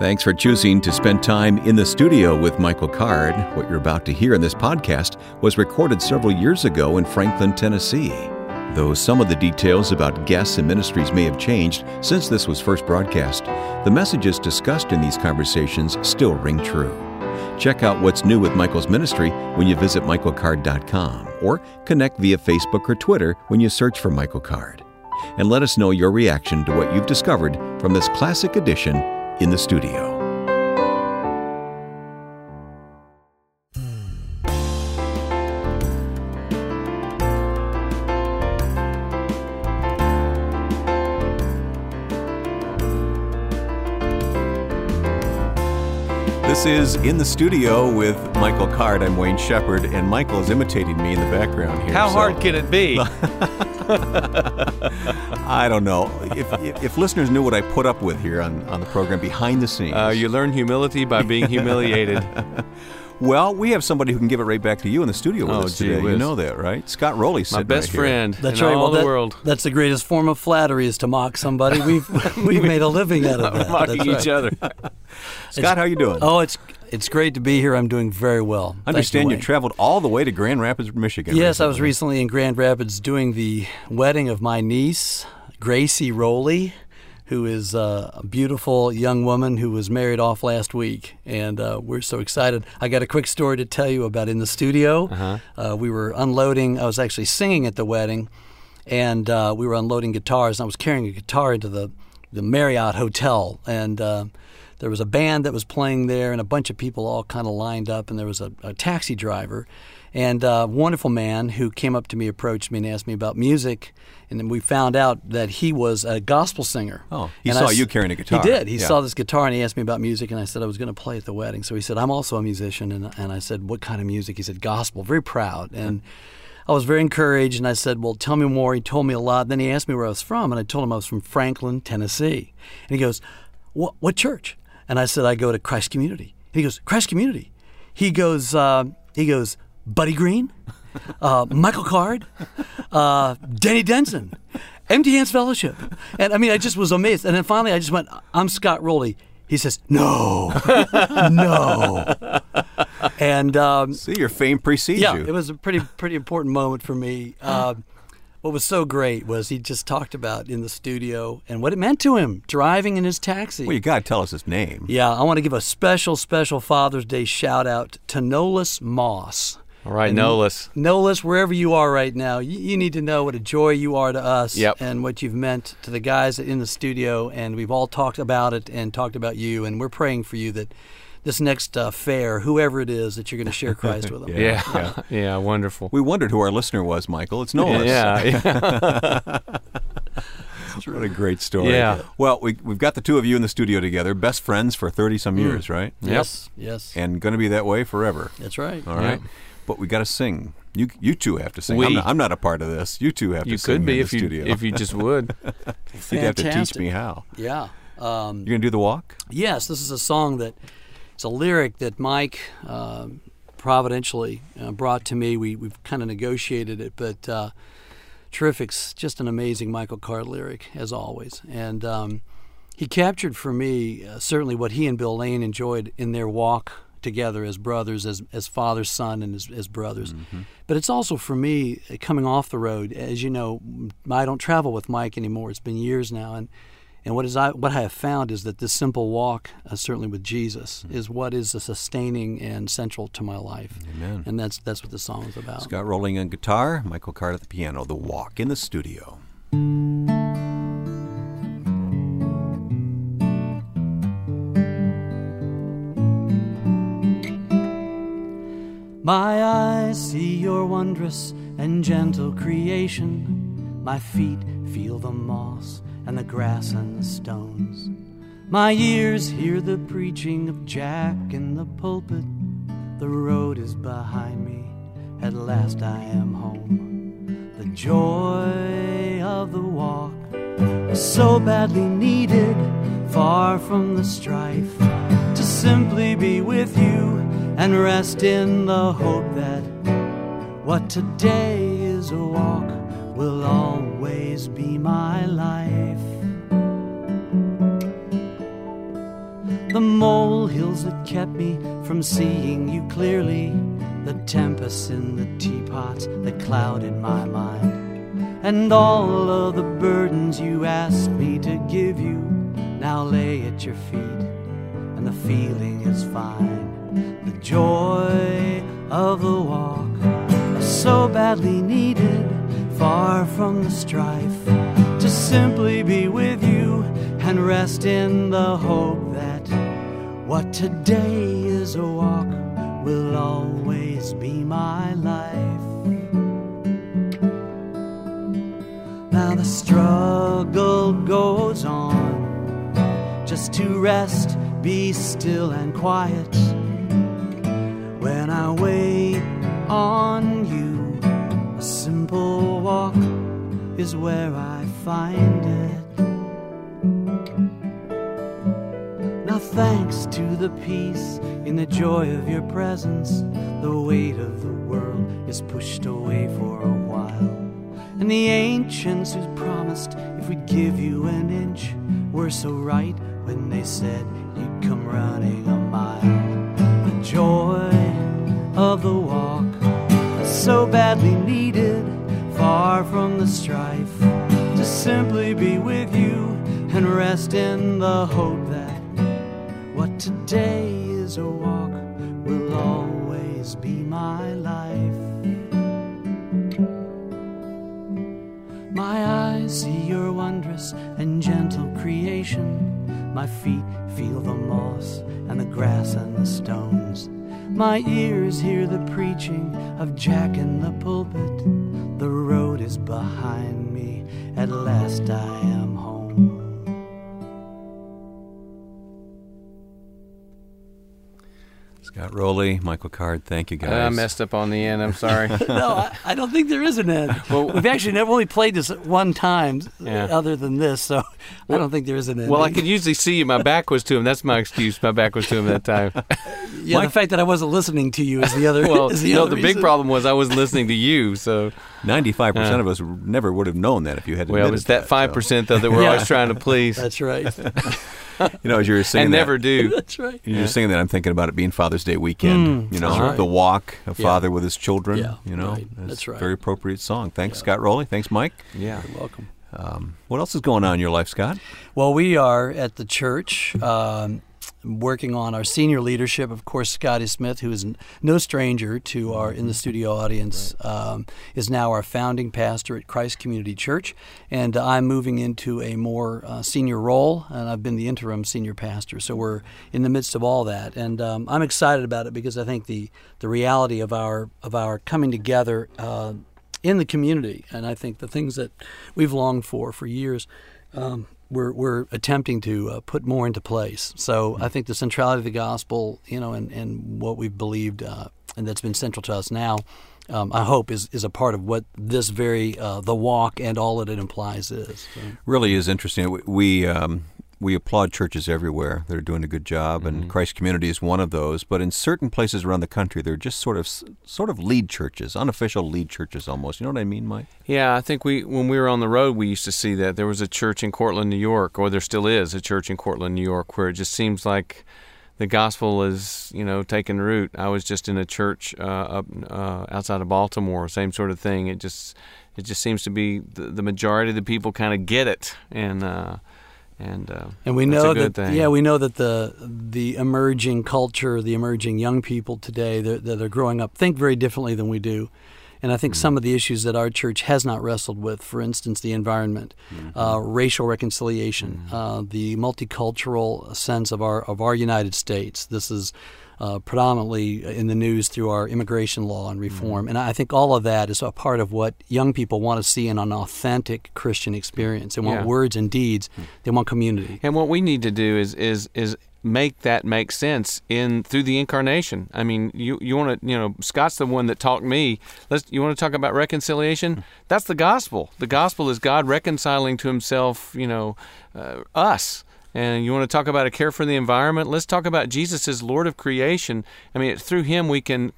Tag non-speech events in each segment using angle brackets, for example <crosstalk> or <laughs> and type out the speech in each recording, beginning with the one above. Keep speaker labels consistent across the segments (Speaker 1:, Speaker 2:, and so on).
Speaker 1: Thanks for choosing to spend time in the studio with Michael Card. What you're about to hear in this podcast was recorded several years ago in Franklin, Tennessee. Though some of the details about guests and ministries may have changed since this was first broadcast, the messages discussed in these conversations still ring true. Check out what's new with Michael's ministry when you visit michaelcard.com or connect via Facebook or Twitter when you search for Michael Card. And let us know your reaction to what you've discovered from this classic edition in the studio. This is In the Studio with Michael Card. I'm Wayne Shepherd, and Michael is imitating me in the background here.
Speaker 2: How
Speaker 1: so-
Speaker 2: hard can it be? <laughs>
Speaker 1: I don't know. If, if, if listeners knew what I put up with here on, on the program behind the scenes.
Speaker 2: Uh, you learn humility by being humiliated. <laughs>
Speaker 1: well, we have somebody who can give it right back to you in the studio with
Speaker 2: Oh,
Speaker 1: us
Speaker 2: gee
Speaker 1: today. You know that, right? Scott Roley
Speaker 2: My
Speaker 1: sitting
Speaker 2: best
Speaker 1: right here.
Speaker 2: friend
Speaker 3: That's
Speaker 2: in
Speaker 3: right.
Speaker 2: all
Speaker 3: well,
Speaker 2: the
Speaker 3: that-
Speaker 2: world.
Speaker 3: That's the greatest form of flattery is to mock somebody. We've <laughs> we've made a living out of <laughs> that.
Speaker 2: Mocking
Speaker 3: That's
Speaker 2: each
Speaker 3: right.
Speaker 2: other.
Speaker 1: Scott, how you doing?
Speaker 3: Oh, it's it's great to be here. I'm doing very well.
Speaker 1: I understand you
Speaker 3: Wayne.
Speaker 1: traveled all the way to Grand Rapids, Michigan.
Speaker 3: Yes, I was
Speaker 1: recently.
Speaker 3: recently in Grand Rapids doing the wedding of my niece, Gracie Roley, who is uh, a beautiful young woman who was married off last week, and uh, we're so excited. I got a quick story to tell you about in the studio.
Speaker 2: Uh-huh.
Speaker 3: Uh, we were unloading. I was actually singing at the wedding, and uh, we were unloading guitars. And I was carrying a guitar into the the Marriott Hotel, and uh, there was a band that was playing there, and a bunch of people all kind of lined up, and there was a, a taxi driver. And a wonderful man who came up to me, approached me, and asked me about music. And then we found out that he was a gospel singer.
Speaker 1: Oh, he
Speaker 3: And
Speaker 1: saw
Speaker 3: I
Speaker 1: you carrying a guitar.
Speaker 3: He did. He
Speaker 1: Yeah.
Speaker 3: saw this guitar and he asked me about music, and I said I was going to play at the wedding. So he said, I'm also a musician. And, and I said, What kind of music? He said, Gospel. Very proud. And I was very encouraged, and I said, Well, tell me more. He told me a lot. Then he asked me where I was from, and I told him I was from Franklin, Tennessee. And he goes, What, what church? And I said, I go to Christ Community. And he goes, Christ Community. He goes, uh, he goes, Buddy Greene, uh, Michael Card, uh, Denny Denson, Empty Hands Fellowship. And I mean, I just was amazed. And then finally, I just went, I'm Scott Roley. He says, No, <laughs> no. And um,
Speaker 1: See, your fame precedes
Speaker 3: yeah,
Speaker 1: you.
Speaker 3: it was a pretty pretty important moment for me. Uh, what was so great was he just talked about in the studio and what it meant to him driving in his taxi.
Speaker 1: well, you got to tell us his name.
Speaker 3: yeah, I want to give a special, special Father's Day shout out to Nolis Moss.
Speaker 2: All right,
Speaker 3: And
Speaker 2: Nolis.
Speaker 3: Nolis, wherever you are right now, you, you need to know what a joy you are to us
Speaker 2: Yep.
Speaker 3: and what you've meant to the guys in the studio. And we've all talked about it and talked about you. And we're praying for you that this next uh, fair, whoever it is, that you're going to share Christ with <laughs> them.
Speaker 1: Yeah.
Speaker 2: Yeah, yeah, wonderful.
Speaker 1: We wondered who our listener was, Michael. It's Nolan.
Speaker 2: Yeah, yeah. <laughs> <laughs>
Speaker 1: What a great story.
Speaker 2: Yeah.
Speaker 1: Well, we, we've got the two of you in the studio together, best friends for 30 some
Speaker 3: Mm.
Speaker 1: years, right?
Speaker 3: Yes, yes.
Speaker 1: And going to be that way forever.
Speaker 3: That's right.
Speaker 1: All right.
Speaker 2: Yep.
Speaker 1: But we got to sing. You you two have to sing.
Speaker 2: We.
Speaker 1: I'm, not, I'm not a part of this. You two have
Speaker 2: You
Speaker 1: to sing
Speaker 2: could be
Speaker 1: in
Speaker 2: if
Speaker 1: the
Speaker 2: you
Speaker 1: studio.
Speaker 2: if you just would.
Speaker 1: You'd have to teach me how.
Speaker 3: Yeah. Um,
Speaker 1: You're going to do the walk?
Speaker 3: yes, this is a song that it's a lyric that Mike um providentially uh, brought to me. We we've kind of negotiated it, but uh, terrific's just an amazing Michael Card lyric as always, and um, he captured for me uh, certainly what he and Bill Lane enjoyed in their walk together as brothers, as as father, son, and as, as brothers. But it's also for me uh, coming off the road. As you know, I don't travel with Mike anymore. It's been years now, and and what is I what I have found is that this simple walk, uh, certainly with Jesus, is what is a sustaining and central to my life.
Speaker 1: Amen.
Speaker 3: And that's that's what the song is about.
Speaker 1: Scott Rolling on guitar, Michael Card at the piano. The walk in the studio.
Speaker 3: My eyes see your wondrous and gentle creation. My feet feel the moss and the grass and the stones. My ears hear the preaching of Jack in the pulpit. The road is behind me. At last I am home. The joy of the walk was so badly needed, far from the strife, to simply be with you and rest in the hope that what today is a walk will always be my life. The obstacles that kept me from seeing you clearly, the tempests in the teapots that clouded my mind, and all of the burdens you asked me to give you now lay at your feet, and the feeling is fine. The joy of the walk so badly needed, far from the strife, to simply be with you and rest in the hope what today is a walk will always be my life. Now the struggle goes on just to rest, be still and quiet. When I wait on you, a simple walk is where I find it. Thanks to the peace in the joy of your presence, the weight of the world is pushed away for a while. And the ancients who promised if we'd give you an inch were so right when they said you'd come running a mile. The joy of the walk, so badly needed, far from the strife, to simply be with you and rest in the hope today is a walk will always be my life. My eyes see your wondrous and gentle creation. My feet feel the moss and the grass and the stones. My ears hear the preaching of Jack in the pulpit. The road is behind me. At last I am home.
Speaker 1: Scott Roley, Michael Card, thank you guys.
Speaker 2: I messed up on the end. I'm sorry. <laughs>
Speaker 3: no, I, I don't think there is an end. <laughs>
Speaker 2: Well-
Speaker 3: We've actually never only played this one time,
Speaker 2: Yeah.
Speaker 3: other than this, so I don't think there is an end.
Speaker 2: well, I could usually see you. My back was to him. That's my excuse. My back was to him that time. <laughs>
Speaker 3: yeah,
Speaker 1: Mike-
Speaker 3: the fact that I wasn't listening to you is the other.
Speaker 2: Well,
Speaker 3: is the
Speaker 2: no,
Speaker 3: other
Speaker 2: the big problem was I was listening to you. So,
Speaker 1: 95%
Speaker 2: Yeah.
Speaker 1: of us never would have known that if you had
Speaker 2: well,
Speaker 1: admitted
Speaker 2: it's that
Speaker 1: so.
Speaker 2: five percent though that we're
Speaker 3: Yeah.
Speaker 2: always trying to <laughs> please
Speaker 3: That's right. <laughs>
Speaker 1: You know, as you were saying
Speaker 2: and
Speaker 1: that,
Speaker 2: never do.
Speaker 3: That's right.
Speaker 1: You're just saying that I'm thinking about it being Father's Day weekend.
Speaker 3: Mm,
Speaker 1: you know,
Speaker 3: right.
Speaker 1: the walk, a
Speaker 3: Yeah.
Speaker 1: father with his children.
Speaker 3: Yeah,
Speaker 1: you know,
Speaker 3: right.
Speaker 1: It's
Speaker 3: That's
Speaker 1: a
Speaker 3: right.
Speaker 1: Very appropriate song. Thanks,
Speaker 3: Yeah.
Speaker 1: Scott Roley. Thanks, Mike.
Speaker 2: Yeah.
Speaker 3: You're welcome.
Speaker 1: Um, what else is going on in your life, Scott?
Speaker 3: Well, we are at the church um, working on our senior leadership. Of course, Scotty Smith, who is no stranger to our in the studio audience, um, is now our founding pastor at Christ Community Church, and I'm moving into a more uh, senior role, and I've been the interim senior pastor. So we're in the midst of all that, and um, I'm excited about it because I think the the reality of our of our coming together. Uh, in the community, and I think the things that we've longed for for years, um, we're we're attempting to uh, put more into place. So I think the centrality of the gospel, you know, and, and what we've believed, uh, and that's been central to us now, um, I hope is is a part of what this very uh, the walk and all that it implies is. So,
Speaker 1: Really is interesting. We we, um, we applaud churches everywhere. that are doing a good job, and Christ Community is one of those. But in certain places around the country, they're just sort of sort of lead churches, unofficial lead churches almost. You know what I mean, Mike?
Speaker 2: Yeah, I think we when we were on the road, we used to see that there was a church in Cortland, New York, or there still is a church in Cortland, New York, where it just seems like the gospel is you know taking root. I was just in a church uh, up uh, outside of Baltimore, same sort of thing. It just it just seems to be the, the majority of the people kind of get it, and uh, and uh,
Speaker 3: and we know that
Speaker 2: thing.
Speaker 3: yeah, we know that the the emerging culture, the emerging young people today that that are growing up think very differently than we do. And I think some of the issues that our church has not wrestled with, for instance, the environment, uh, racial reconciliation, uh, the multicultural sense of our of our United States. This is uh, predominantly in the news through our immigration law and reform, and I think all of that is a part of what young people want to see in an authentic Christian experience. They want
Speaker 2: Yeah.
Speaker 3: words and deeds. They want community.
Speaker 2: And what we need to do is is is make that make sense in through the incarnation. I mean, you you want to you know Scott's the one that taught me. Let's you want to talk about reconciliation. That's the gospel. The gospel is God reconciling to Himself. You know, uh, us. And you want to talk about a care for the environment? Let's talk about Jesus as Lord of creation. I mean, through Him we can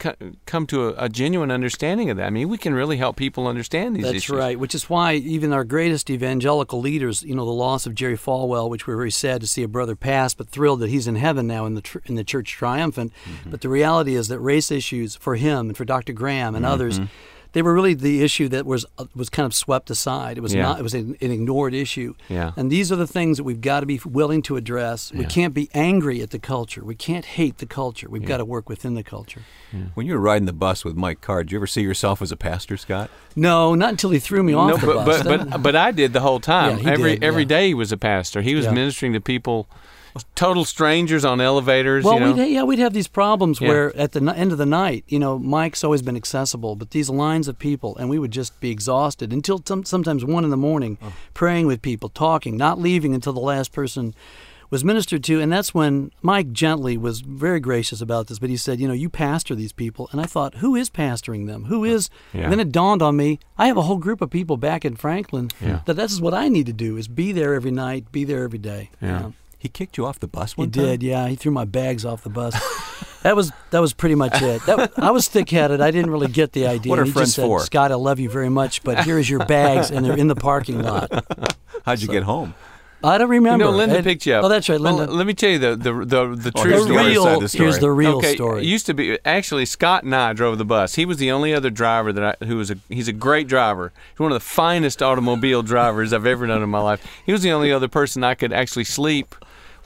Speaker 2: come to a, a, genuine understanding of that. I mean, we can really help people understand these
Speaker 3: That's
Speaker 2: issues.
Speaker 3: right. Which is why even our greatest evangelical leaders, you know, the loss of Jerry Falwell, which we're very sad to see a brother pass, but thrilled that he's in heaven now in the tr- in the church triumphant. Mm-hmm. But the reality is that race issues for him and for Dr. Graham and mm-hmm. others they were really the issue that was uh, was kind of swept aside. It was
Speaker 2: yeah.
Speaker 3: not. It was an, an, ignored issue.
Speaker 2: Yeah.
Speaker 3: And these are the things that we've got to be willing to address. Yeah. We can't be angry at the culture. We can't hate the culture. We've yeah. got to work within the culture.
Speaker 1: When you were riding the bus with Mike Card, did you ever see yourself as a pastor, Scott?
Speaker 3: No, not until he threw me off
Speaker 2: no,
Speaker 3: the
Speaker 2: but,
Speaker 3: bus.
Speaker 2: But, but, but I did the whole time.
Speaker 3: Yeah,
Speaker 2: every
Speaker 3: did,
Speaker 2: every day he was a pastor. He was ministering to people total strangers on elevators.
Speaker 3: Well,
Speaker 2: you know?
Speaker 3: we'd, yeah, we'd have these problems
Speaker 2: Yeah.
Speaker 3: where at the n- end of the night, you know, Mike's always been accessible, but these lines of people, and we would just be exhausted until some, sometimes one in the morning,
Speaker 2: Oh.
Speaker 3: praying with people, talking, not leaving until the last person was ministered to. And that's when Mike gently was very gracious about this, but he said, you know, you pastor these people. And I thought, who is pastoring them? Who is?
Speaker 2: Yeah.
Speaker 3: And then it dawned on me, I have a whole group of people back in Franklin
Speaker 2: Yeah.
Speaker 3: that this is what I need to do is be there every night, be there every day.
Speaker 2: Yeah.
Speaker 1: He kicked you off the bus
Speaker 3: He
Speaker 1: one time?
Speaker 3: did, yeah. He threw my bags off the bus. <laughs> that was that was pretty much it. That, I was thick-headed. I didn't really get the idea.
Speaker 1: What are
Speaker 3: he
Speaker 1: friends
Speaker 3: just said,
Speaker 1: for?
Speaker 3: Scott, I love you very much, but here is your bags, and they're in the parking lot. <laughs>
Speaker 1: How'd you get home?
Speaker 3: I don't
Speaker 2: You
Speaker 3: remember.
Speaker 2: know, Linda
Speaker 3: It-
Speaker 2: picked you up.
Speaker 3: Oh, that's right,
Speaker 2: Well,
Speaker 3: Linda.
Speaker 2: let me tell you the the the, the
Speaker 1: Oh,
Speaker 2: true
Speaker 1: here's
Speaker 3: the
Speaker 1: the
Speaker 2: story.
Speaker 3: real,
Speaker 1: side of the story.
Speaker 3: here's the real
Speaker 2: okay,
Speaker 3: story.
Speaker 2: It used to be actually Scott and I drove the bus. He was the only other driver that I who was a he's a great driver. He's one of the finest automobile drivers I've ever known in my life. He was the only other person I could actually sleep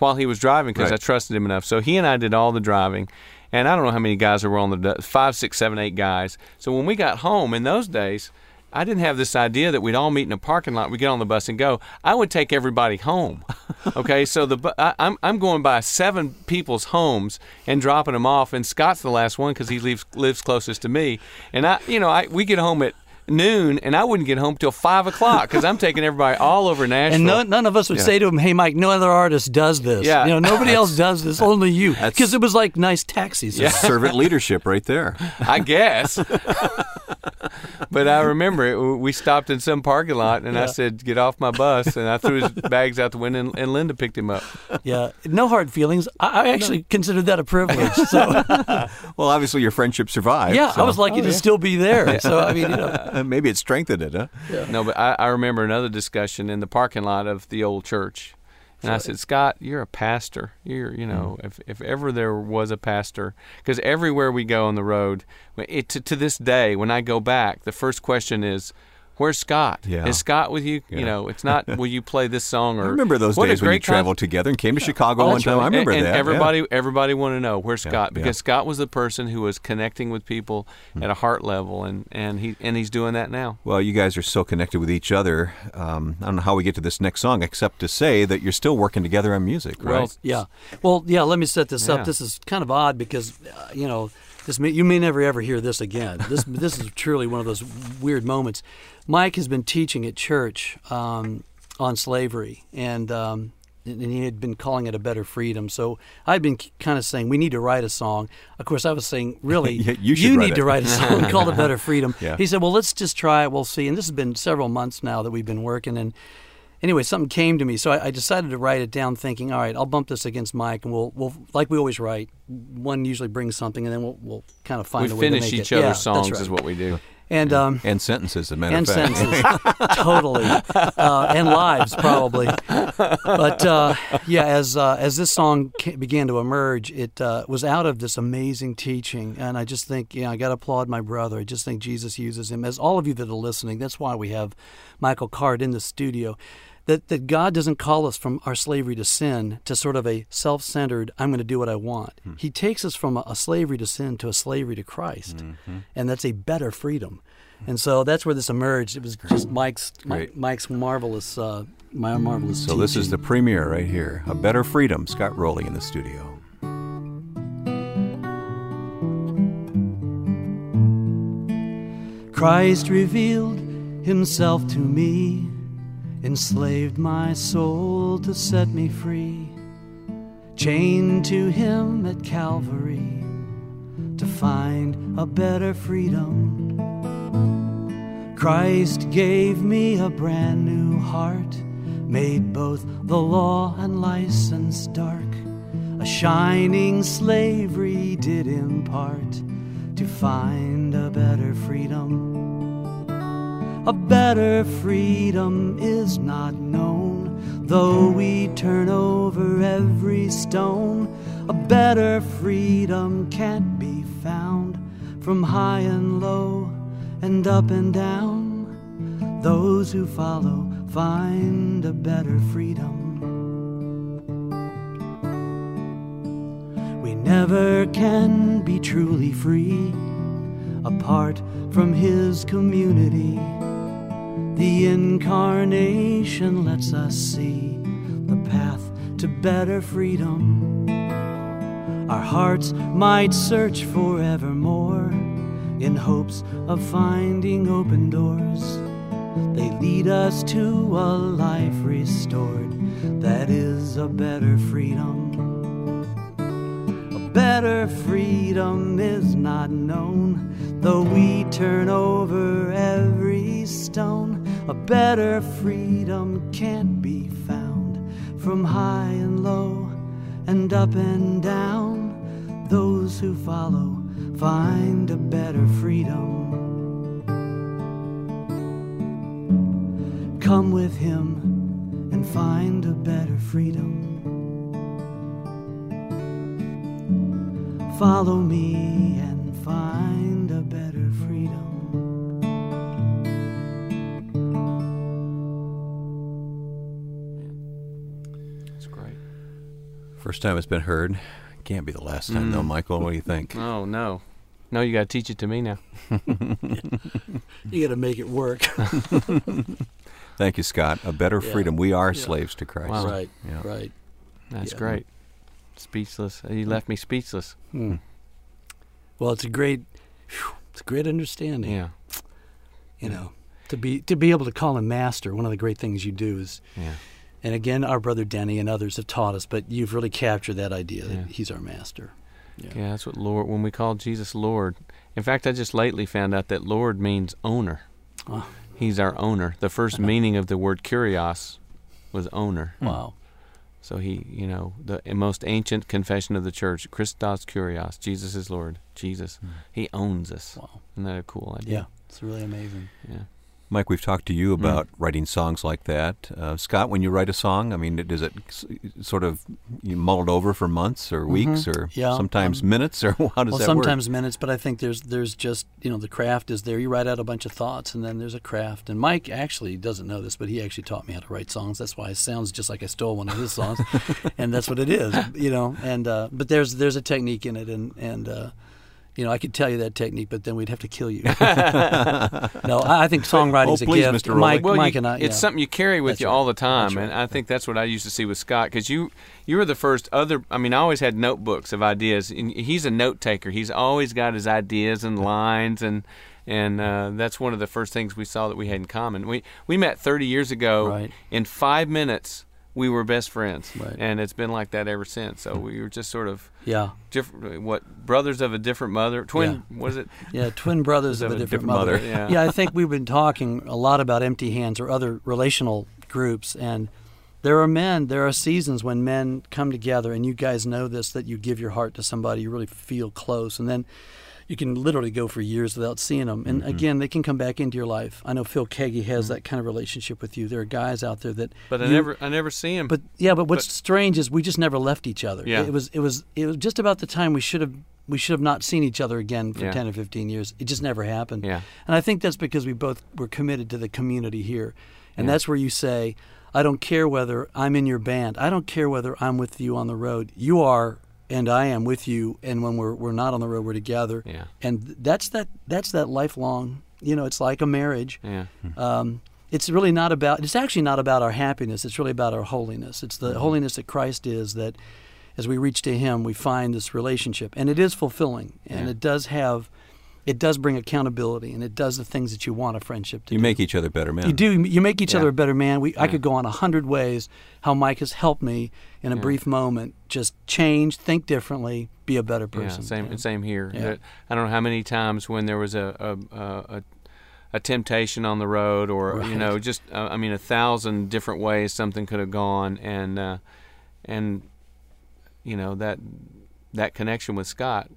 Speaker 2: while he was driving because
Speaker 1: Right.
Speaker 2: I trusted him enough. So he and I did all the driving. And I don't know how many guys there were on the five, six, seven, eight guys. So when we got home in those days, I didn't have this idea that we'd all meet in a parking lot. We get on the bus and go. I would take everybody home. <laughs> Okay, so the I, I'm I'm going by seven people's homes and dropping them off, and Scott's the last one because he lives lives closest to me. And I, you know, I we get home at noon, and I wouldn't get home till five o'clock because I'm taking everybody all over Nashville.
Speaker 3: and none, none of us would
Speaker 2: Yeah.
Speaker 3: say to him, "Hey, Mike, no other artist does this.
Speaker 2: Yeah.
Speaker 3: You know, nobody <laughs> else does this. Only you." Because it was like nice taxis.
Speaker 2: Yeah.
Speaker 1: Servant leadership right there.
Speaker 2: I guess. but I remember it, we stopped in some parking lot, and I said, "Get off my bus!" And I threw his bags out the window, and, and Linda picked him up.
Speaker 3: yeah. No hard feelings. I, I actually considered that a privilege. So <laughs>
Speaker 1: Well, obviously your friendship survived.
Speaker 3: yeah, I was lucky oh, to still be there. So I mean, you know, <laughs>
Speaker 1: maybe it strengthened it, huh?
Speaker 2: No, but I, I remember another discussion in the parking lot of the old church. And I said, Scott, you're a pastor. You're, you know, mm. if, if ever there was a pastor, because everywhere we go on the road, it, to, to this day, when I go back, the first question is, Where's Scott?
Speaker 1: Yeah.
Speaker 2: Is Scott with you?
Speaker 1: Yeah.
Speaker 2: You know, it's not. <laughs> Will you play this song? Or
Speaker 1: I remember those
Speaker 2: what
Speaker 1: days when you
Speaker 2: great con-
Speaker 1: traveled together and came to Chicago
Speaker 3: Oh,
Speaker 1: one time.
Speaker 3: right.
Speaker 1: I remember
Speaker 2: and,
Speaker 1: that.
Speaker 2: and
Speaker 1: yeah.
Speaker 2: everybody, everybody wanted to know where's
Speaker 1: Yeah,
Speaker 2: Scott
Speaker 1: yeah.
Speaker 2: because Scott was the person who was connecting with people at a heart level, and, and he and he's doing that now.
Speaker 1: Well, you guys are so connected with each other. Um, I don't know how we get to this next song, except to say that you're still working together on music, right?
Speaker 2: Well,
Speaker 3: Yeah. Well, yeah. Let me set this
Speaker 2: Yeah.
Speaker 3: up. This is kind of odd because, uh, you know, this may, you may never ever hear this again. This <laughs> this is truly one of those weird moments. Mike has been teaching at church um, on slavery, and um, and he had been calling it a better freedom. So I'd been kind of saying we need to write a song. Of course, I was saying really <laughs>
Speaker 1: Yeah, you
Speaker 3: need
Speaker 1: it.
Speaker 3: to write a song called "A Better <laughs> Freedom."
Speaker 1: Yeah.
Speaker 3: He said, "Well, let's just try it. We'll see." And this has been several months now that we've been working and anyway, something came to me, so I, I decided to write it down, thinking, all right, I'll bump this against Mike, and we'll, we'll like we always write. One usually brings something, and then we'll, we'll kind of find
Speaker 2: we
Speaker 3: a way to
Speaker 2: finish
Speaker 3: make
Speaker 2: each
Speaker 3: it.
Speaker 2: other's
Speaker 3: Yeah, that's
Speaker 2: songs,
Speaker 3: right.
Speaker 2: is what we do.
Speaker 3: And um,
Speaker 1: And sentences, as a matter
Speaker 3: and
Speaker 1: of fact.
Speaker 3: sentences, <laughs> totally, uh, and lives probably. But uh, yeah, as uh, as this song began to emerge, it uh, was out of this amazing teaching, and I just think, you know, I got to applaud my brother. I just think Jesus uses him. As all of you that are listening, that's why we have Michael Card in the studio. That, that God doesn't call us from our slavery to sin to sort of a self centered, I'm going to do what I want. He takes us from a, a slavery to sin to a slavery to Christ. And that's a better freedom. And so that's where this emerged. It was just Mike's Mi-
Speaker 1: Great.
Speaker 3: Mike's marvelous, uh, my marvelous.
Speaker 1: So this is the premiere right here. A Better Freedom, Scott Roley in the studio.
Speaker 3: Christ revealed himself to me, enslaved my soul to set me free, chained to him at Calvary to find a better freedom. Christ gave me a brand new heart, made both the law and license dark. A shining slavery did impart to find a better freedom. A better freedom is not known, though we turn over every stone. A better freedom can't be found from high and low and up and down. Those who follow find a better freedom. We never can be truly free apart from His community. The incarnation lets us see the path to better freedom. Our hearts might search forevermore in hopes of finding open doors. They lead us to a life restored that is a better freedom. A better freedom is not known, though we turn over every stone. A better freedom can't be found from high and low and up and down. Those who follow find a better freedom. Come with him and find a better freedom. Follow me and find
Speaker 1: First time it's been heard. Can't be the last time, though, Michael. What do you think?
Speaker 2: Oh no, no, you got to teach it to me now. <laughs>
Speaker 4: You got to make it work. <laughs>
Speaker 1: Thank you, Scott. A better
Speaker 4: Yeah.
Speaker 1: freedom. We are
Speaker 4: Yeah.
Speaker 1: slaves to Christ.
Speaker 2: Wow.
Speaker 4: right,
Speaker 1: Yeah.
Speaker 4: right.
Speaker 2: That's
Speaker 4: Yeah.
Speaker 2: great. Speechless. You left me speechless.
Speaker 4: Hmm. Well, it's a great, it's a great understanding.
Speaker 2: Yeah,
Speaker 4: You know, to be to be able to call him master. One of the great things you do is,
Speaker 2: yeah,
Speaker 4: and again, our brother Denny and others have taught us, but you've really captured that idea that he's our master.
Speaker 2: yeah. That's what Lord. When we call Jesus Lord. In fact, I just lately found out that Lord means owner.
Speaker 4: Oh.
Speaker 2: He's our owner. The first <laughs> meaning of the word kurios was owner.
Speaker 4: Wow.
Speaker 2: So he, you know, the most ancient confession of the church, Christos Kurios, Jesus is Lord. Jesus, hmm. he owns us.
Speaker 4: Wow.
Speaker 2: Isn't that a cool idea?
Speaker 4: Yeah,
Speaker 2: idea?
Speaker 4: it's really amazing.
Speaker 2: Yeah.
Speaker 1: Mike, we've talked to you about writing songs like that. Uh, Scott, when you write a song, I mean, does it sort of you mull it over for months or weeks or
Speaker 4: Mm-hmm. Yeah,
Speaker 1: sometimes
Speaker 4: um,
Speaker 1: minutes or <laughs> how does
Speaker 4: well,
Speaker 1: that
Speaker 4: sometimes minutes, but I think there's there's just you know the craft is there. You write out a bunch of thoughts, and then there's a craft. And Mike actually doesn't know this, but he actually taught me how to write songs. That's why it sounds just like I stole one of his songs, <laughs> and that's what it is, you know. And uh, but there's there's a technique in it, and and uh, you know I could tell you that technique, but then we'd have to kill you. <laughs> <laughs> no, I think songwriting's
Speaker 1: Oh,
Speaker 4: a
Speaker 1: please,
Speaker 4: gift.
Speaker 1: Mr.
Speaker 4: Mike,
Speaker 2: Well,
Speaker 4: Mike
Speaker 2: you-
Speaker 4: and I.
Speaker 2: it's something you carry with
Speaker 4: That's
Speaker 2: you
Speaker 4: right.
Speaker 2: all the time,
Speaker 4: That's
Speaker 2: and. I think that's what I used to see with Scott because you you were the first other. I mean, I always had notebooks of ideas. And he's a note taker. He's always got his ideas and lines, and and uh, that's one of the first things we saw that we had in common. We we met 30 years ago.
Speaker 4: Right.
Speaker 2: In five minutes, we were best friends,
Speaker 4: Right.
Speaker 2: and it's been like that ever since. So we were just sort of
Speaker 4: Yeah,
Speaker 2: different. What brothers of a different mother? Twin? Was it? <laughs>
Speaker 4: yeah, twin brothers of a different, mother.
Speaker 2: Yeah.
Speaker 4: yeah, I think we've been talking a lot about empty hands or other relational groups, and there are men, there are seasons when men come together, and you guys know this that you give your heart to somebody, you really feel close, and then you can literally go for years without seeing them. And mm-hmm. again, they can come back into your life. I know Phil Keaggy has mm-hmm. that kind of relationship with you. There are guys out there that,
Speaker 2: But I
Speaker 4: you-
Speaker 2: never I never see him.
Speaker 4: but yeah, but what's
Speaker 2: But-
Speaker 4: strange is we just never left each other.
Speaker 2: Yeah.
Speaker 4: It was it was it was just about the time we should have we should have not seen each other again for
Speaker 2: Yeah.
Speaker 4: 10 or 15 years. It just never happened.
Speaker 2: Yeah.
Speaker 4: And I think that's because we both were committed to the community here. And
Speaker 2: Yeah.
Speaker 4: that's where you say, I don't care whether I'm in your band. I don't care whether I'm with you on the road. You are and I am with you and when we're we're not on the road we're together.
Speaker 2: Yeah.
Speaker 4: And that's that that's that lifelong, you know, it's like a marriage
Speaker 2: yeah.
Speaker 4: um, it's really not about it's actually not about our happiness it's really about our holiness it's the holiness that christ is that as we reach to him we find this relationship and it is fulfilling and
Speaker 2: Yeah.
Speaker 4: it does have it does bring accountability and it does the things that you want a friendship to
Speaker 1: You
Speaker 4: do.
Speaker 1: make each other better men.
Speaker 4: you do you make each
Speaker 2: Yeah.
Speaker 4: other a better man we, i could go on a hundred ways how mike has helped me in a
Speaker 2: Yeah.
Speaker 4: brief moment just change think differently be a better person
Speaker 2: Yeah, same
Speaker 4: Yeah.
Speaker 2: same here.
Speaker 4: Yeah.
Speaker 2: I don't know how many times when there was a a, a, a a temptation on the road, or
Speaker 3: Right.
Speaker 2: you know, just uh, I mean, a thousand different ways something could have gone, and uh, and you know that that connection with Scott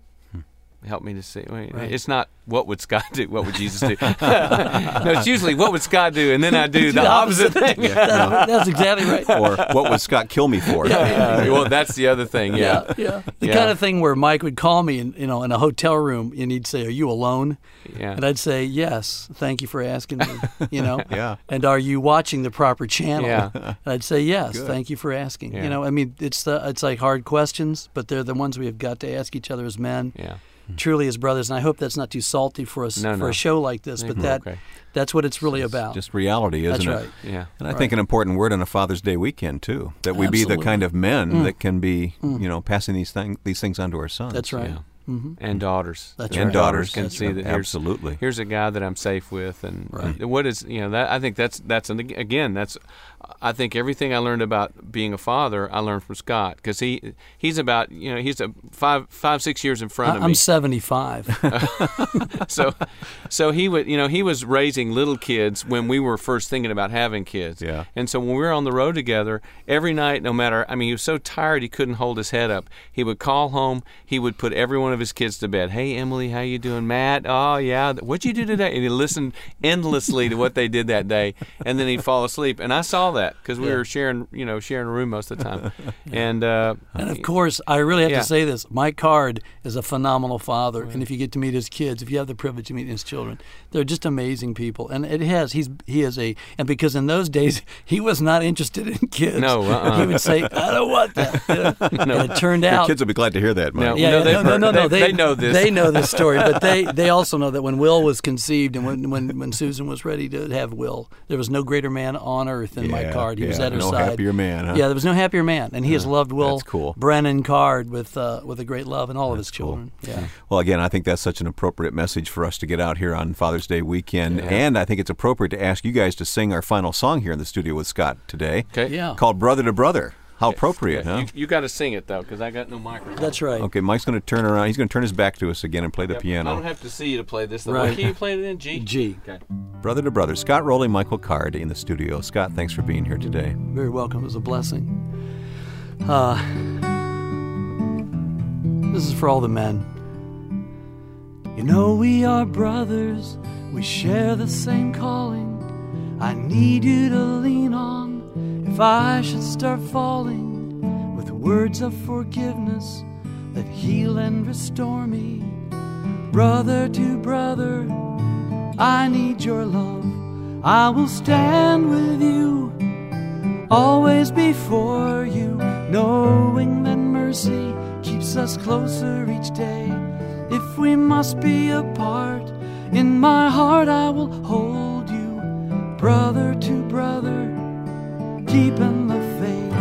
Speaker 2: helped me to see. wait,
Speaker 3: Right.
Speaker 2: It's not what would Scott do, what would Jesus do. <laughs> no, it's usually what would Scott do, and then I do <laughs> the opposite thing.
Speaker 3: That- that's exactly right.
Speaker 1: or what would Scott kill me for? <laughs>
Speaker 2: Uh, well, that's the other thing. Yeah.
Speaker 3: yeah. The
Speaker 2: Yeah.
Speaker 3: kind of thing where Mike would call me, in, you know, in a hotel room, and he'd say, "Are you alone?"
Speaker 2: Yeah.
Speaker 3: And I'd say, "Yes, thank you for asking me." You know.
Speaker 1: Yeah.
Speaker 3: And are you watching the proper channel?
Speaker 2: Yeah.
Speaker 3: And I'd say, "Yes,
Speaker 1: Good.
Speaker 3: thank you for asking."
Speaker 2: Yeah.
Speaker 3: You know, I mean, it's the it's like hard questions, but they're the ones we have got to ask each other as men,
Speaker 2: Yeah.
Speaker 3: Truly as brothers. And I hope that's not too salty for us
Speaker 2: No,
Speaker 3: for
Speaker 2: no.
Speaker 3: a show like this, but
Speaker 2: Mhm.
Speaker 3: that
Speaker 2: Okay.
Speaker 3: that's what it's really about.
Speaker 1: Just reality, isn't
Speaker 3: that's
Speaker 1: it?
Speaker 3: right.
Speaker 2: Yeah.
Speaker 1: And I think an important word on a Father's Day weekend too, that we be the kind of men
Speaker 3: Mm.
Speaker 1: that can be, you know, passing these thing, these things on to our sons.
Speaker 3: That's right.
Speaker 2: Yeah.
Speaker 3: Hmm
Speaker 2: And daughters.
Speaker 3: That's
Speaker 1: And
Speaker 3: right.
Speaker 1: daughters
Speaker 2: can
Speaker 3: That's
Speaker 2: see
Speaker 3: right.
Speaker 2: that here's,
Speaker 1: Absolutely.
Speaker 2: here's a guy that I'm safe with, and
Speaker 3: Right.
Speaker 2: what is you know that I think that's that's and again that's I think everything I learned about being a father I learned from Scott because he he's about you know he's a five five six years in front
Speaker 3: I-
Speaker 2: of
Speaker 3: I'm
Speaker 2: me
Speaker 3: 75. <laughs>
Speaker 2: so so he would you know he was raising little kids when we were first thinking about having kids
Speaker 1: Yeah.
Speaker 2: and so when we were on the road together every night no matter i mean he was so tired he couldn't hold his head up he would call home he would put every one of his kids to bed hey emily how you doing matt oh yeah what'd you do today and he listened endlessly to what they did that day and then he'd fall asleep and i saw that because we
Speaker 3: Yeah.
Speaker 2: were sharing you know sharing a room most of the time <laughs> and uh
Speaker 3: And of course, I really have
Speaker 2: Yeah.
Speaker 3: to say this: Mike Card is a phenomenal father, and if you get to meet his kids, if you have the privilege to meet his children, they're just amazing people. And it has he's he is a and because in those days <laughs> he was not interested in kids.
Speaker 2: No, uh-uh.
Speaker 3: he would say, "I don't want that." <laughs> you know? And it turned
Speaker 1: Your
Speaker 3: out.
Speaker 1: kids will be glad to hear that, Mike.
Speaker 2: No.
Speaker 3: yeah,
Speaker 2: No,
Speaker 3: yeah,
Speaker 2: they've
Speaker 3: no, no, no, no.
Speaker 2: they-
Speaker 3: They,
Speaker 2: know this.
Speaker 3: They know this story, but they, <laughs> they also know that when Will was conceived and when, when, when Susan was ready to have Will, there was no greater man on earth than Mike Card. He was
Speaker 1: yeah,
Speaker 3: at her
Speaker 1: no
Speaker 3: side.
Speaker 1: happier man, huh?
Speaker 3: Yeah, there was no happier man, and he has loved Will
Speaker 1: that's cool.
Speaker 3: Brennan Card with uh, with a great love and all of his
Speaker 1: cool.
Speaker 3: children. Yeah.
Speaker 1: Well, again, I think that's such an appropriate message for us to get out here on Father's Day weekend. And I think it's appropriate to ask you guys to sing our final song here in the studio with Scott today.
Speaker 2: okay
Speaker 3: Yeah.
Speaker 1: Called Brother to Brother. How appropriate, huh?
Speaker 2: you, you got to sing it though because i got no microphone
Speaker 3: That's right.
Speaker 1: Okay, Mike's going to turn around. He's going to turn his back to us again and play the
Speaker 2: Yep.
Speaker 1: piano.
Speaker 2: I don't have to see you to play this. Though.
Speaker 3: Right.
Speaker 2: What key you played it in? G. <laughs>
Speaker 3: G.
Speaker 2: Okay.
Speaker 1: Brother to Brother. Scott Roley, Michael Card in the studio. Scott, thanks for being here today.
Speaker 3: Very welcome. It was a blessing. Uh, this is for all the men. You know we are brothers. We share the same calling. I need you to lean on if I should start falling with words of forgiveness that heal and restore me. Brother to brother, I need your love. I will stand with you always before you, knowing that mercy keeps us closer each day. If we must be apart, in my heart I will hold you, brother to brother, keeping the faith.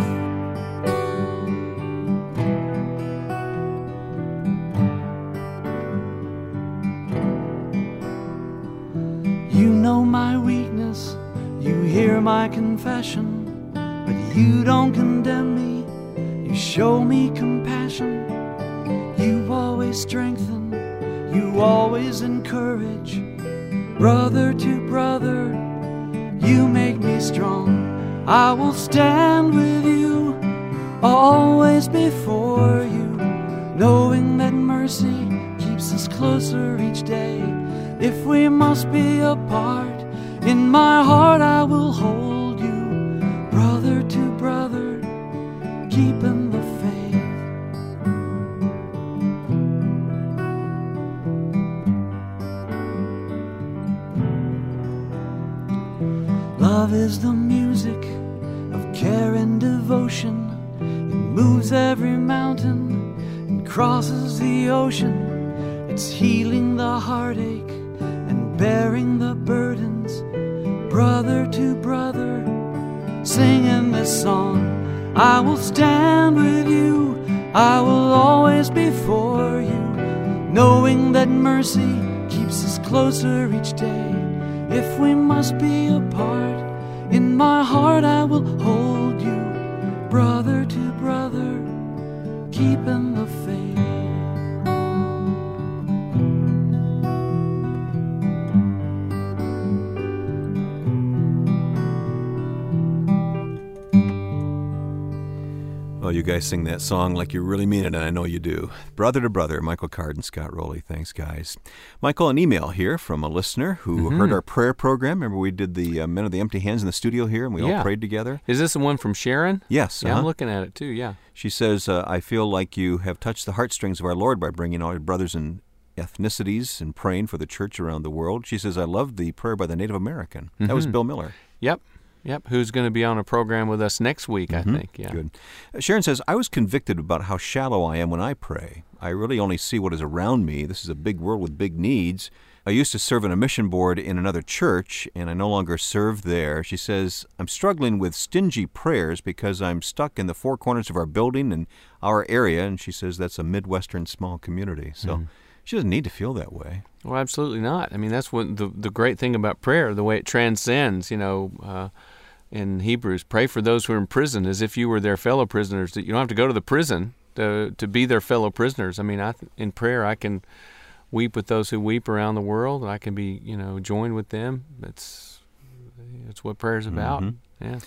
Speaker 3: You know my weakness, you hear my confession, but you don't condemn me, you show me compassion. You always strengthen, you always encourage. Brother to brother, you make me strong. I will stand with you, always before you, knowing that mercy keeps us closer each day. If we must be apart, in my heart I will hold you, brother to brother, keeping the faith. Love is the music devotion. It moves every mountain and crosses the ocean. It's healing the heartache and bearing the burdens. Brother to brother, singing this song. I will stand with you, I will always be for you, knowing that mercy keeps us closer each day. If we must be apart, in my heart I will hold brother to brother, keeping
Speaker 1: you guys sing that song like you really mean it, and I know you do. Brother to Brother, Michael Card and Scott Roley. Thanks, guys. Michael, an email here from a listener who
Speaker 2: Mm-hmm.
Speaker 1: heard our prayer program. Remember, we did the uh, Men of the Empty Hands in the studio here, and we all prayed together?
Speaker 2: Is this the one from Sharon?
Speaker 1: Yes.
Speaker 2: Yeah,
Speaker 1: uh-huh.
Speaker 2: I'm looking at it too. Yeah.
Speaker 1: She says, uh, I feel like you have touched the heartstrings of our Lord by bringing all your brothers and ethnicities and praying for the church around the world. She says, I loved the prayer by the Native American. That was
Speaker 2: Mhm.
Speaker 1: Bill Miller.
Speaker 2: Yep. Yep. Who's going to be on a program with us next week? I think. Yeah.
Speaker 1: Mm-hmm. Good. Uh, Sharon says, I was convicted about how shallow I am when I pray. I really only see what is around me. This is a big world with big needs. I used to serve on a mission board in another church, and I no longer serve there. She says, I'm struggling with stingy prayers because I'm stuck in the four corners of our building and our area, and she says that's a Midwestern small community. So
Speaker 2: Mm-hmm.
Speaker 1: she doesn't need to feel that way.
Speaker 2: Well, absolutely not. I mean, that's what the the great thing about prayer, the way it transcends. You know, uh, in Hebrews, pray for those who are in prison as if you were their fellow prisoners. That you don't have to go to the prison to to be their fellow prisoners. I mean, I in prayer, I can weep with those who weep around the world. I can be, you know, joined with them. That's that's what prayer is about.
Speaker 1: Mhm.
Speaker 2: Yeah.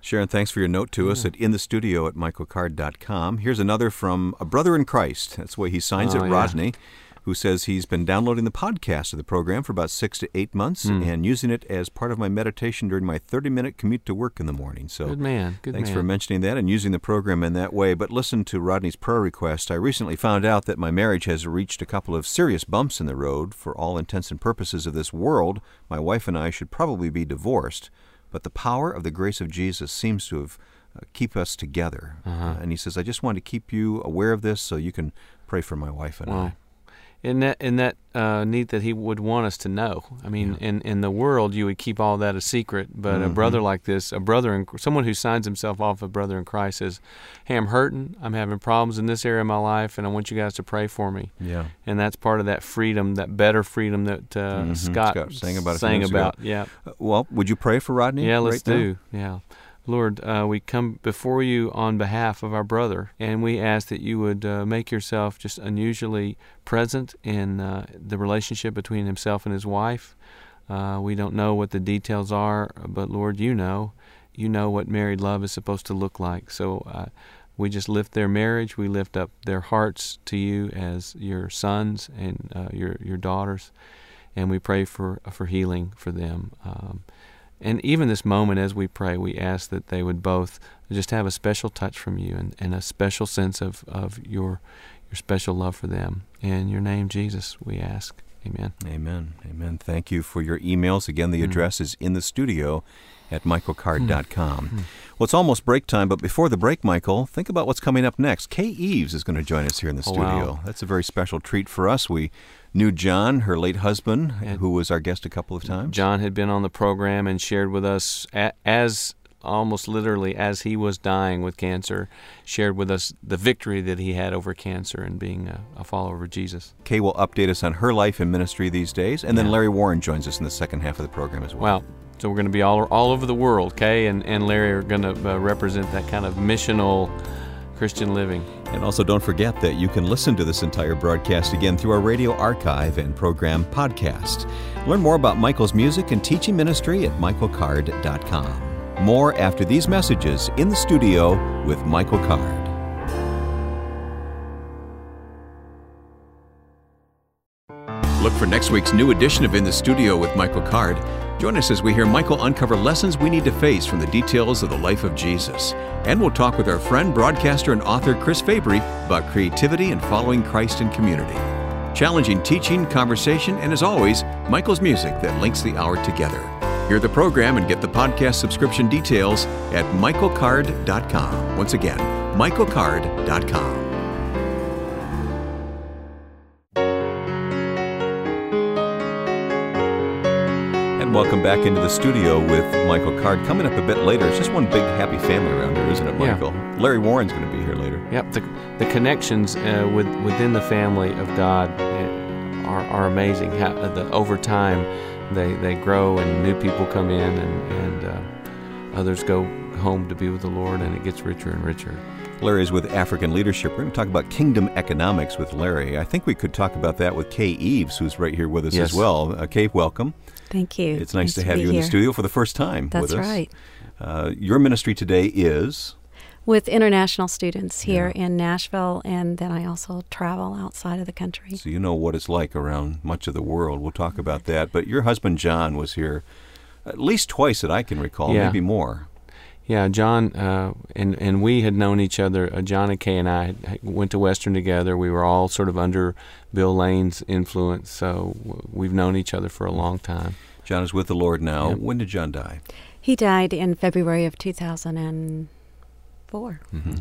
Speaker 1: Sharon, thanks for your note to us at in the studio at michaelcard.com. Here's another from a brother in Christ. That's the way he signs
Speaker 2: Oh,
Speaker 1: it,
Speaker 2: yeah.
Speaker 1: Who says he's been downloading the podcast of the program for about six to eight months
Speaker 2: Hmm.
Speaker 1: and using it as part of my meditation during my 30 minute commute to work in the morning. So
Speaker 2: Good man. Good
Speaker 1: Thanks
Speaker 2: man.
Speaker 1: for mentioning that and using the program in that way. But listen to Rodney's prayer request. I recently found out that my marriage has reached a couple of serious bumps in the road. For all intents and purposes of this world, my wife and I should probably be divorced. But the power of the grace of Jesus seems to have uh, keep us together.
Speaker 2: Uh-huh.
Speaker 1: and he says, I just want to keep you aware of this so you can pray for my wife and I.
Speaker 2: Isn't that, isn't that uh, neat that he would want us to know? I mean, in, in the world, you would keep all that a secret, but a
Speaker 1: Mm-hmm.
Speaker 2: brother like this, a brother, in, someone who signs himself off a brother in Christ says, Hey, I'm hurting. I'm having problems in this area of my life, and I want you guys to pray for me.
Speaker 1: Yeah.
Speaker 2: And that's part of that freedom, that better freedom that uh,
Speaker 1: Mhm.
Speaker 2: Scott,
Speaker 1: Scott sang about a
Speaker 2: sang about. Yeah.
Speaker 1: Uh, well, would you pray for Rodney?
Speaker 2: Yeah, let's
Speaker 1: right now?
Speaker 2: do. Yeah. Lord, uh, we come before you on behalf of our brother, and we ask that you would uh, make yourself just unusually present in uh, the relationship between himself and his wife. Uh, we don't know what the details are, but Lord, you know. You know what married love is supposed to look like. So uh, we just lift their marriage. We lift up their hearts to you as your sons and uh, your your daughters, and we pray for for healing for them. Um, and even this moment as we pray, we ask that they would both just have a special touch from you and, and a special sense of, of your your special love for them. In your name, Jesus, we ask. Amen.
Speaker 1: Amen. Amen. Thank you for your emails. Again, the
Speaker 2: Mm.
Speaker 1: address is in the studio at michaelcard.com.
Speaker 2: Mm.
Speaker 1: Well, it's almost break time, but before the break, Michael, think about what's coming up next. Kay Eves is going to join us here in the
Speaker 2: Oh,
Speaker 1: studio.
Speaker 2: wow.
Speaker 1: That's a very special treat for us. We knew John, her late husband,
Speaker 2: And-
Speaker 1: who was our guest a couple of times.
Speaker 2: John had been on the program and shared with us as almost literally as he was dying with cancer, shared with us the victory that he had over cancer and being a, a follower of Jesus.
Speaker 1: Kay will update us on her life and ministry these days, and then
Speaker 2: Yeah.
Speaker 1: Larry Warren joins us in the second half of the program as well.
Speaker 2: Wow. So we're going to be all, all over the world. Kay and, and Larry are going to uh, represent that kind of missional Christian living.
Speaker 1: And also, don't forget that you can listen to this entire broadcast again through our radio archive and program podcast. Learn more about Michael's music and teaching ministry at michaelcard.com. More after these messages in the studio with Michael Card. Look for next week's new edition of In the Studio with Michael Card. Join us as we hear Michael uncover lessons we need to face from the details of the life of Jesus. And we'll talk with our friend, broadcaster, and author Chris Fabry about creativity and following Christ in community. Challenging teaching, conversation, and as always, Michael's music that links the hour together. Hear the program and get the podcast subscription details at michaelcard.com. Once again, michaelcard.com. welcome back into the studio with Michael Card. Coming up a bit later, it's just one big happy family around here, isn't it, Michael? Yeah. Larry Warren's going to be here later.
Speaker 2: Yep, the, the connections uh, with, within the family of God uh, are, are amazing. How, uh, the, over time, they, they grow and new people come in and, and uh, others go home to be with the Lord, and it gets richer and richer.
Speaker 1: Larry is with African Leadership. We're going to talk about kingdom economics with Larry. I think we could talk about that with Kay Eves, who's right here with us
Speaker 2: Yes.
Speaker 1: as well. Uh, Kay, welcome.
Speaker 5: Thank you.
Speaker 1: It's nice, to have
Speaker 5: be
Speaker 1: you in the studio for the first time
Speaker 5: That's
Speaker 1: with us.
Speaker 5: right.
Speaker 1: Uh, your ministry today is
Speaker 5: with international students here yeah. in Nashville, and then I also travel outside of the country.
Speaker 1: So you know what it's like around much of the world. We'll talk about that. But your husband John was here at least twice that I can recall,
Speaker 2: yeah.
Speaker 1: maybe more.
Speaker 2: Yeah, John uh, and and we had known each other. Uh, John and Kay and I went to Western together. We were all sort of under Bill Lane's influence, so we've known each other for a long time.
Speaker 1: John is with the Lord now. Yep. When did John die?
Speaker 5: He died in February of 2004.
Speaker 1: mm-hmm.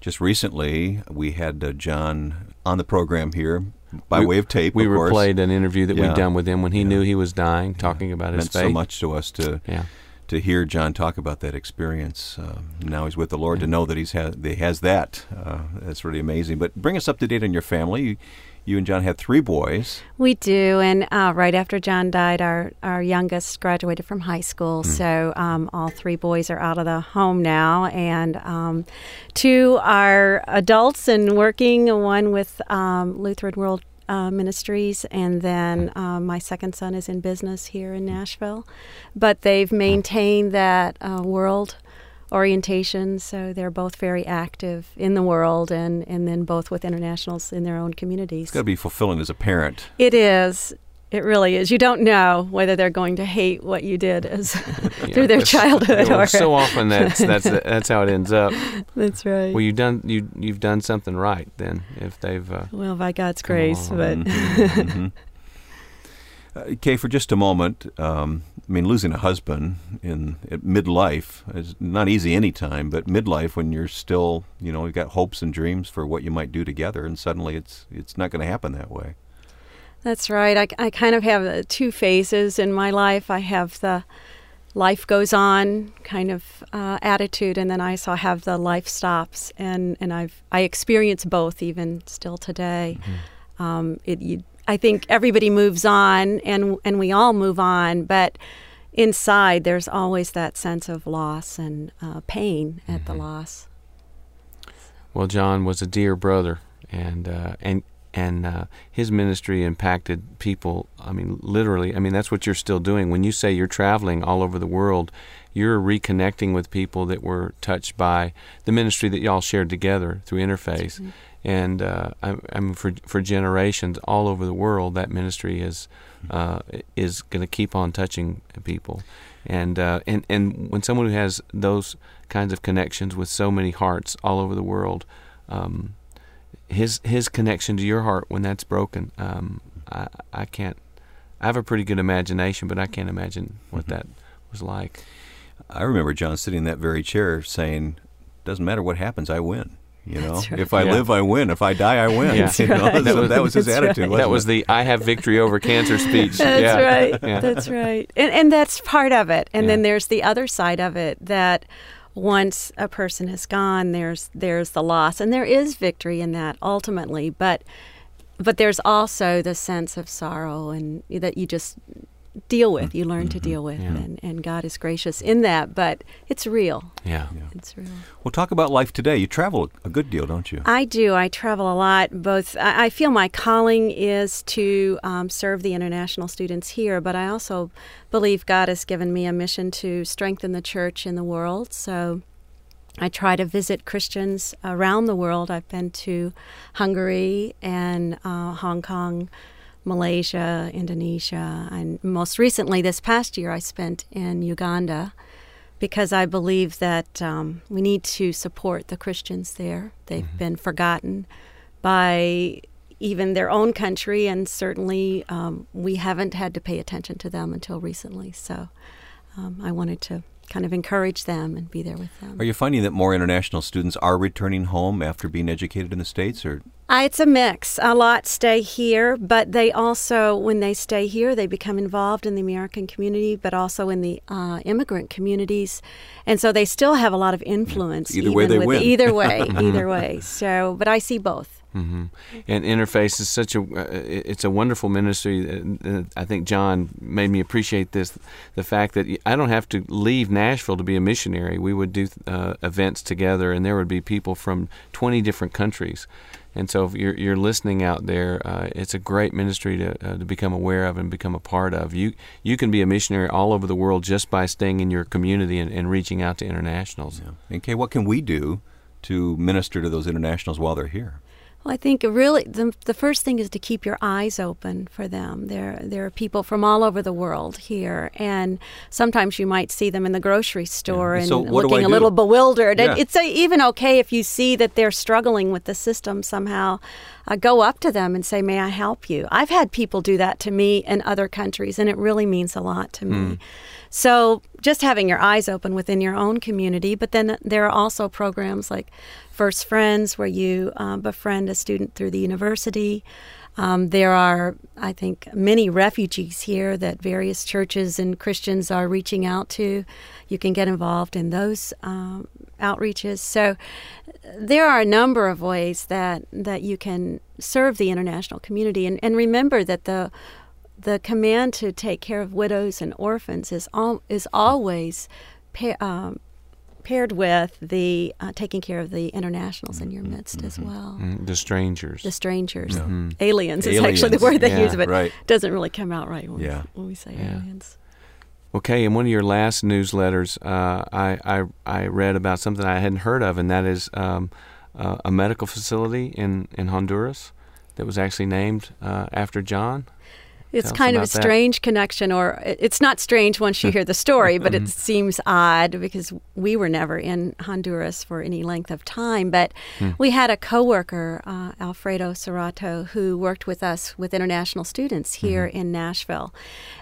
Speaker 1: Just recently, we had uh, John on the program here by
Speaker 2: we,
Speaker 1: way of tape.
Speaker 2: We
Speaker 1: of
Speaker 2: replayed an interview that yeah. we'd done with him when he yeah. knew he was dying, talking yeah. about
Speaker 1: his
Speaker 2: Meant faith.
Speaker 1: so much to us to
Speaker 2: yeah.
Speaker 1: To hear John talk about that experience. Uh, now he's with the Lord. To know that he's ha- that he has that, uh, that's really amazing. But bring us up to date on your family. You, you and John had three boys.
Speaker 5: We do, and uh, right after John died, our our youngest graduated from high school. Mm. So um, all three boys are out of the home now, and um, two are adults and working. One with um, Lutheran World uh, Ministries, and then uh, my second son is in business here in Nashville. But they've maintained that uh, world orientation. So they're both very active in the world and, and then both with internationals in their own communities.
Speaker 1: It's got to be fulfilling as a parent.
Speaker 5: It is. It really is. You don't know whether they're going to hate what you did as <laughs> yeah, through their childhood.
Speaker 2: Or so often that's that's <laughs> that's how it ends up.
Speaker 5: That's right.
Speaker 2: Well, you've done you you've done something right then if they've. Uh,
Speaker 5: well, by God's grace, but.
Speaker 1: Mm-hmm. mm-hmm. Uh, Kay, for just a moment, um, I mean, losing a husband in midlife is not easy any time, but midlife when you're still, you know, you've got hopes and dreams for what you might do together, and suddenly it's it's not going to happen that way.
Speaker 5: That's right. I, I kind of have uh, two phases in my life. I have the life goes on kind of uh, attitude, and then I also have the life stops, and and I've I experience both even still today. Mm-hmm. Um, it you I think everybody moves on and and we all move on, but inside there's always that sense of loss and uh, pain at mm-hmm. the loss.
Speaker 2: Well, John was a dear brother, and uh, and and uh, his ministry impacted people. I mean, literally. I mean, that's what you're still doing. When you say you're traveling all over the world, you're reconnecting with people that were touched by the ministry that y'all shared together through Interface. Mm-hmm and uh, I, I, mean for for generations all over the world that ministry is uh, is going to keep on touching people and uh, and and when someone who has those kinds of connections with so many hearts all over the world um, his his connection to your heart when that's broken um, I, I can't I have a pretty good imagination but I can't imagine what mm-hmm. that was like
Speaker 1: I remember John sitting in that very chair saying doesn't matter what happens I win you know, right. if I yeah. live, I win. If I die, I <laughs> win.
Speaker 2: Yeah. <laughs>
Speaker 1: You know? that, was, that was his attitude.
Speaker 2: Right. That was the "I have victory over cancer" <laughs> speech.
Speaker 5: That's yeah. right. That's right. And, and that's part of it. And then there's the other side of it that once a person is gone, there's there's the loss, and there is victory in that ultimately. But but there's also the sense of sorrow and that you just deal with. You learn mm-hmm. to deal with, yeah. and, and God is gracious in that. But it's real.
Speaker 2: Yeah.
Speaker 5: yeah, it's real.
Speaker 1: Well, talk about life today. You travel a good deal, don't you?
Speaker 5: I do. I travel a lot. Both, I, I feel my calling is to um, serve the international students here, but I also believe God has given me a mission to strengthen the church in the world. So. I try to visit Christians around the world. I've been to Hungary and uh, Hong Kong, Malaysia, Indonesia, and most recently this past year I spent in Uganda because I believe that um, we need to support the Christians there. They've mm-hmm. been forgotten by even their own country, and certainly um, we haven't had to pay attention to them until recently. So um, I wanted to kind of encourage them and be there with them.
Speaker 1: Are you finding that more international students are returning home after being educated in the States or
Speaker 5: uh, it's a mix. A lot stay here, but they also, when they stay here, they become involved in the American community, but also in the uh, immigrant communities, and so they still have a lot of influence.
Speaker 1: Either way, they win.
Speaker 5: Either way, <laughs> either way. So, but I see both.
Speaker 2: Mm-hmm. And Interface is such a uh, it's a wonderful ministry. I think John made me appreciate this the fact that I don't have to leave Nashville to be a missionary. We would do uh, events together, and there would be people from 20 different countries. And so, if you're, you're listening out there, uh, it's a great ministry to, uh, to become aware of and become a part of. You you can be a missionary all over the world just by staying in your community and, and reaching out to internationals.
Speaker 1: Yeah. Okay, what can we do to minister to those internationals while they're here?
Speaker 5: Well, I think really the, the first thing is to keep your eyes open for them. There, there are people from all over the world here, and sometimes you might see them in the grocery store
Speaker 1: Yeah.
Speaker 5: and
Speaker 1: So
Speaker 5: looking a little bewildered. And
Speaker 1: Yeah.
Speaker 5: it's uh even okay if you see that they're struggling with the system somehow. Uh, go up to them and say, "May I help you?" I've had people do that to me in other countries, and it really means a lot to me. So just having your eyes open within your own community, but then there are also programs like First Friends where you uh, befriend a student through the university. Um, there are, I think, many refugees here that various churches and Christians are reaching out to. You can get involved in those um, outreaches. So there are a number of ways that, that you can serve the international community. And, and remember that the the command to take care of widows and orphans is is always pa- um, paired with the uh, taking care of the internationals in your midst as well.
Speaker 2: Mm, the strangers.
Speaker 5: The strangers,
Speaker 2: Mhm.
Speaker 5: aliens is actually the word they
Speaker 2: yeah,
Speaker 5: use, but
Speaker 1: right.
Speaker 5: it doesn't really come out right when,
Speaker 1: Yeah.
Speaker 5: we, when we say
Speaker 2: Yeah.
Speaker 5: aliens.
Speaker 2: Okay, in one of your last newsletters, uh, I, I I read about something I hadn't heard of, and that is um, uh, a medical facility in, in Honduras that was actually named uh, after John.
Speaker 5: It's
Speaker 2: Tell
Speaker 5: kind of a
Speaker 2: about that.
Speaker 5: strange connection, or it's not strange once you hear the story, but <laughs>
Speaker 2: Mm-hmm.
Speaker 5: it seems odd because we were never in Honduras for any length of time. But
Speaker 2: Hmm.
Speaker 5: we had a coworker, uh, Alfredo Cerrato, who worked with us with international students here
Speaker 2: Mm-hmm.
Speaker 5: in Nashville.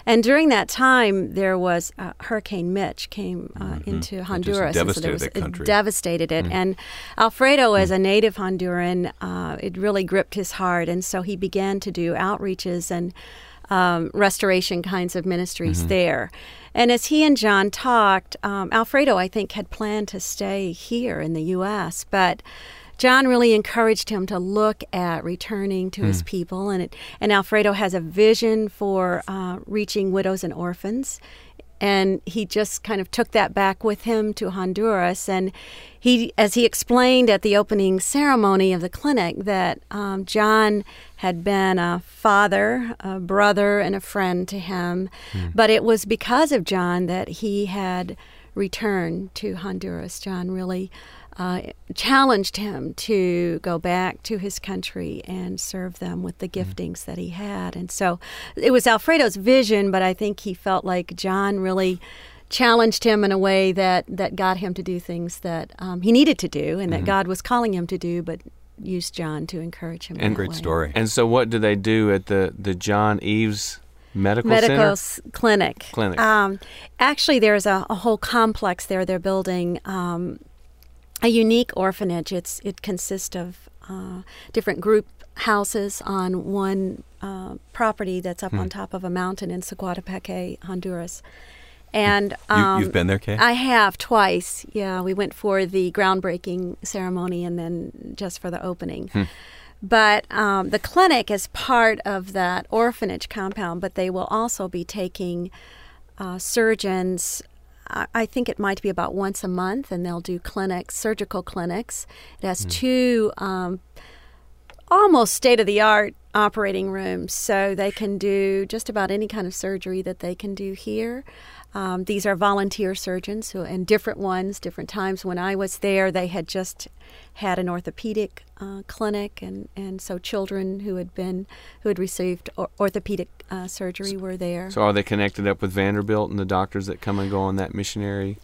Speaker 5: And during that time, there was uh, Hurricane Mitch came uh, into Honduras, and
Speaker 1: Mm-hmm. devastated
Speaker 5: was,
Speaker 1: that country.
Speaker 5: It devastated it. And Alfredo, as a native Honduran, uh, it really gripped his heart, and so he began to do outreaches and um, restoration kinds of ministries there. And as he and John talked, um, Alfredo, I think, had planned to stay here in the U.S., but John really encouraged him to look at returning to his people, and it, and Alfredo has a vision for uh, reaching widows and orphans, and he just kind of took that back with him to Honduras. And he, as he explained at the opening ceremony of the clinic, that um, John had been a father, a brother, and a friend to him, but it was because of John that he had returned to Honduras. John really uh, challenged him to go back to his country and serve them with the giftings that he had. And so it was Alfredo's vision, but I think he felt like John really challenged him in a way that, that got him to do things that um, he needed to do and that God was calling him to do, but used John to encourage him. in
Speaker 2: And-
Speaker 1: Great
Speaker 5: way.
Speaker 1: story.
Speaker 2: And so, what do they do at the, the John Eves Medical,
Speaker 5: medical s- clinic.
Speaker 2: Clinic.
Speaker 5: Um, actually, there's a, a whole complex there. They're building um, a unique orphanage. It's it consists of uh, different group houses on one uh, property that's
Speaker 2: Hmm.
Speaker 5: up on top of a mountain in Siguatepeque, Honduras. And
Speaker 1: You,
Speaker 5: um,
Speaker 1: you've been there, Kay?
Speaker 5: I have twice. Yeah, we went for the groundbreaking ceremony and then just for the opening. But um, the clinic is part of that orphanage compound, but they will also be taking uh, surgeons. I I think it might be about once a month, and they'll do clinics, surgical clinics. It has two um, almost state of the art operating rooms, so they can do just about any kind of surgery that they can do here. Um, these are volunteer surgeons who, and different ones, different times. When I was there, they had just had an orthopedic uh, clinic, and, and so children who had been who had received or- orthopedic uh, surgery were there.
Speaker 2: So, are they connected up with Vanderbilt and the doctors that come and go on that missionary?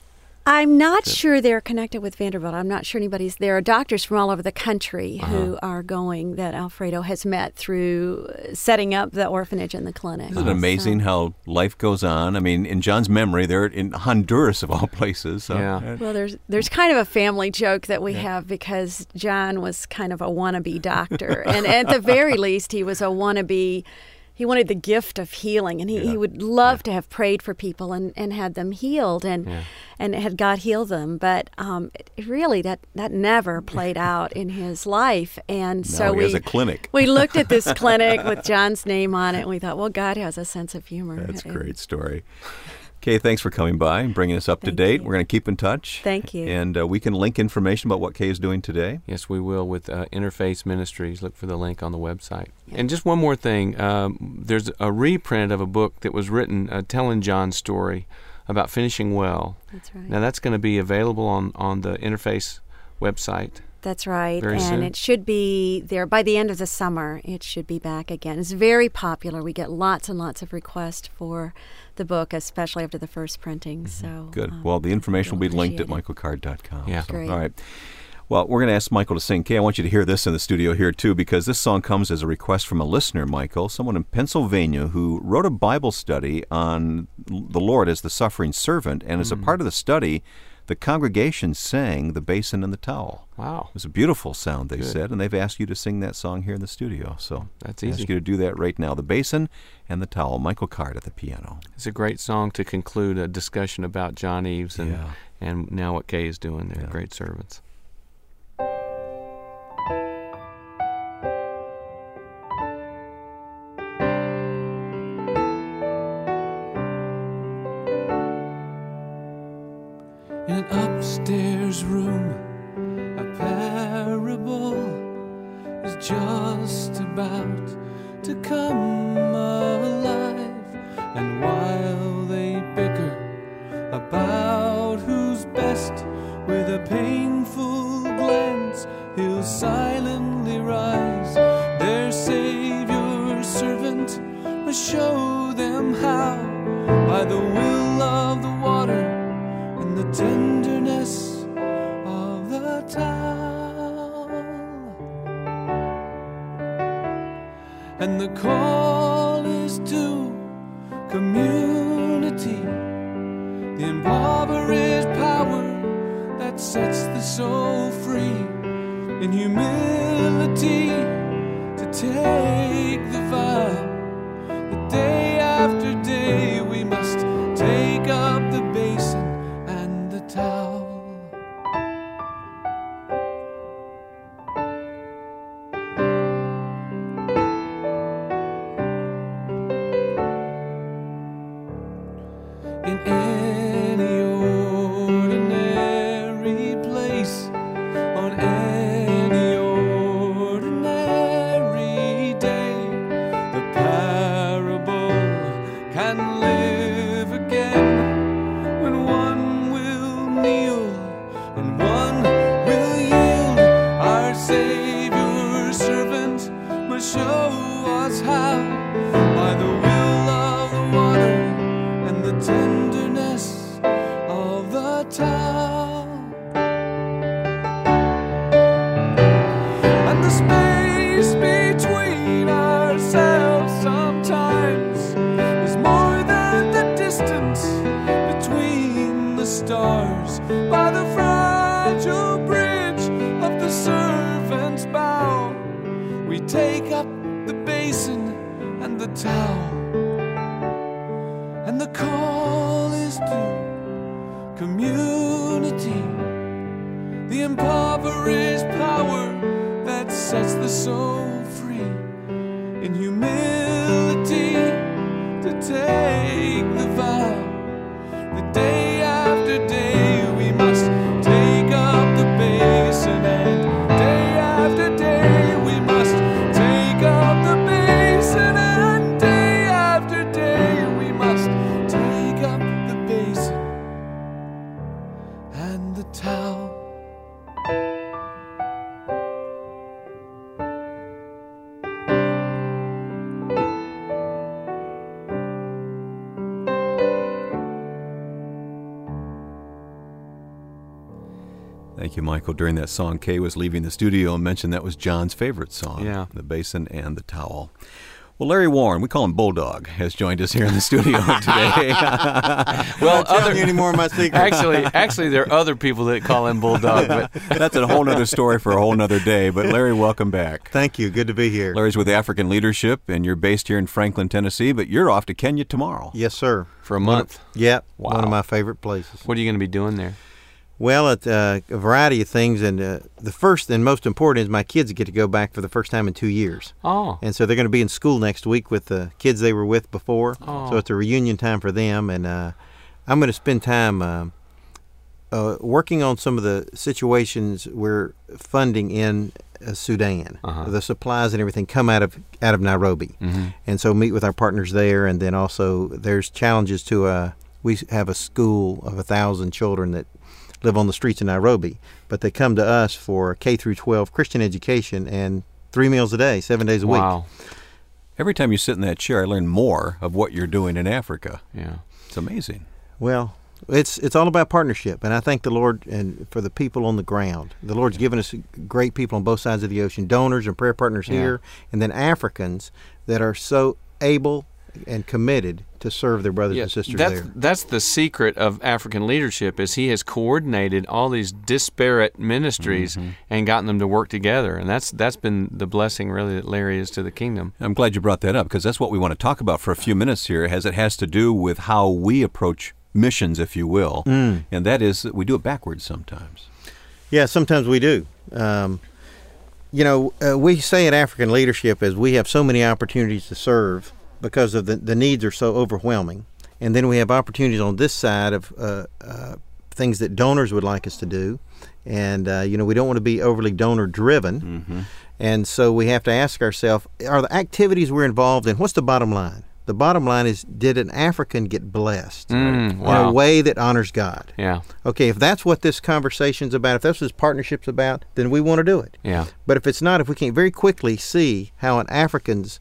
Speaker 5: I'm not sure they're connected with Vanderbilt. I'm not sure anybody's. There are doctors from all over the country
Speaker 1: Uh-huh.
Speaker 5: who are going that Alfredo has met through setting up the orphanage and the clinic.
Speaker 1: Isn't it amazing
Speaker 5: So-
Speaker 1: how life goes on? I mean, in John's memory, they're in Honduras of all places. So,
Speaker 2: Yeah.
Speaker 1: uh,
Speaker 5: Well, there's there's kind of a family joke that we have because John was kind of a wannabe doctor, and at the very least, he was a wannabe. He wanted the gift of healing, and he,
Speaker 1: Yeah.
Speaker 5: he would love to have prayed for people and, and had them healed, and
Speaker 2: Yeah.
Speaker 5: and had God heal them. But um, it, really, that that never played <laughs> out in his life, and
Speaker 1: now
Speaker 5: so we
Speaker 1: a clinic.
Speaker 5: we looked at this clinic with <laughs> John's name on it, and we thought, well, God has a sense of humor.
Speaker 1: That's a great story. Kay, thanks for coming by and bringing us up to date.
Speaker 5: you.
Speaker 1: We're going to keep in touch.
Speaker 5: Thank you.
Speaker 1: And uh, we can link information about what Kay is doing today.
Speaker 2: Yes, we will with uh, Interface Ministries. Look for the link on the website. And just one more thing um, there's a reprint of a book that was written uh, telling John's story about finishing well.
Speaker 5: That's right.
Speaker 2: Now, that's going to be available on, on the Interface website.
Speaker 5: That's right.
Speaker 2: Very
Speaker 5: and
Speaker 2: soon.
Speaker 5: it should be there by the end of the summer. It should be back again. It's very popular. We get lots and lots of requests for the book, especially after the first printing. So
Speaker 1: Mm-hmm. Good.
Speaker 5: um,
Speaker 1: well, the information will be
Speaker 5: we'll
Speaker 1: linked at
Speaker 5: appreciate
Speaker 1: michaelcard.com.
Speaker 2: Yeah.
Speaker 1: So,
Speaker 5: Great.
Speaker 1: All right. Well, we're going to ask Michael to sing. Kay, I want you to hear this in the studio here, too, because this song comes as a request from a listener, Michael, someone in Pennsylvania who wrote a Bible study on the Lord as the suffering servant. And
Speaker 2: Mm.
Speaker 1: as a part of the study, the congregation sang The Basin and the Towel.
Speaker 2: Wow.
Speaker 1: It was a beautiful sound, they
Speaker 2: Good.
Speaker 1: said, and they've asked you to sing that song here in the studio. So
Speaker 2: That's
Speaker 1: I ask you to do that right now. The Basin and the Towel. Michael Card at the piano.
Speaker 2: It's a great song to conclude a discussion about John Eves and
Speaker 1: Yeah.
Speaker 2: and now what Kay is doing. They're
Speaker 1: Yeah.
Speaker 2: great servants.
Speaker 3: Upstairs room. A parable is just about to come alive, and while
Speaker 1: Michael. During that song, Kay was leaving the studio and mentioned that was John's favorite song.
Speaker 2: Yeah.
Speaker 1: The basin and the towel. Well, Larry Warren, we call him Bulldog, has joined us here in the studio <laughs> today.
Speaker 2: Well,
Speaker 6: telling
Speaker 2: other
Speaker 6: you any more of my secrets.
Speaker 2: actually, actually, there are other people that call him Bulldog, but <laughs>
Speaker 1: That's a whole other story for a whole other day. But Larry, welcome back.
Speaker 6: Thank you. Good to be here.
Speaker 1: Larry's with African Leadership, and you're based here in Franklin, Tennessee, but you're off to Kenya tomorrow.
Speaker 6: Yes, sir.
Speaker 2: for a month.
Speaker 6: Yep. One
Speaker 2: Wow.
Speaker 6: of my favorite places.
Speaker 2: What are you going to be doing there?
Speaker 6: Well, uh, a variety of things, and uh, the first and most important is my kids get to go back for the first time in two years,
Speaker 2: Oh,
Speaker 6: and so they're going to be in school next week with the kids they were with before.
Speaker 2: Oh.
Speaker 6: So it's a reunion time for them, and uh, I'm going to spend time uh, uh, working on some of the situations we're funding in uh, Sudan.
Speaker 2: Uh-huh.
Speaker 6: The supplies and everything come out of out of Nairobi,
Speaker 2: Mhm.
Speaker 6: and so meet with our partners there, and then also there's challenges to uh, we have a school of a thousand children that live on the streets in Nairobi, but they come to us for K through 12 Christian education and three meals a day, seven days a week.
Speaker 2: Wow.
Speaker 1: Every time you sit in that chair, I learn more of what you're doing in Africa.
Speaker 2: Yeah.
Speaker 1: It's amazing.
Speaker 6: Well, it's it's all about partnership, and I thank the Lord and for the people on the ground. The Lord's given us great people on both sides of the ocean, donors and prayer partners
Speaker 2: Yeah.
Speaker 6: here, and then Africans that are so able and committed to serve their brothers and sisters
Speaker 2: that's,
Speaker 6: there.
Speaker 2: That's the secret of African leadership is he has coordinated all these disparate ministries
Speaker 1: Mm-hmm.
Speaker 2: and gotten them to work together. And that's that's been the blessing really that Larry is to the kingdom.
Speaker 1: I'm glad you brought that up because that's what we want to talk about for a few minutes here, as it has to do with how we approach missions, if you will,
Speaker 6: Mm.
Speaker 1: and that is that we do it backwards sometimes.
Speaker 6: Yeah, sometimes we do. Um, you know, uh, we say in African leadership as we have so many opportunities to serve because of the, the needs are so overwhelming. And then we have opportunities on this side of uh, uh, things that donors would like us to do. And, uh, you know, we don't want to be overly donor driven. And so we have to ask ourselves are the activities we're involved in, what's the bottom line? The bottom line is did an African get blessed
Speaker 2: Mm,
Speaker 6: in
Speaker 2: wow.
Speaker 6: a way that honors God?
Speaker 2: Yeah.
Speaker 6: Okay, if that's what this conversation's about, if that's what this partnership's about, then we want to do it.
Speaker 2: Yeah.
Speaker 6: But if it's not, if we can't very quickly see how an African's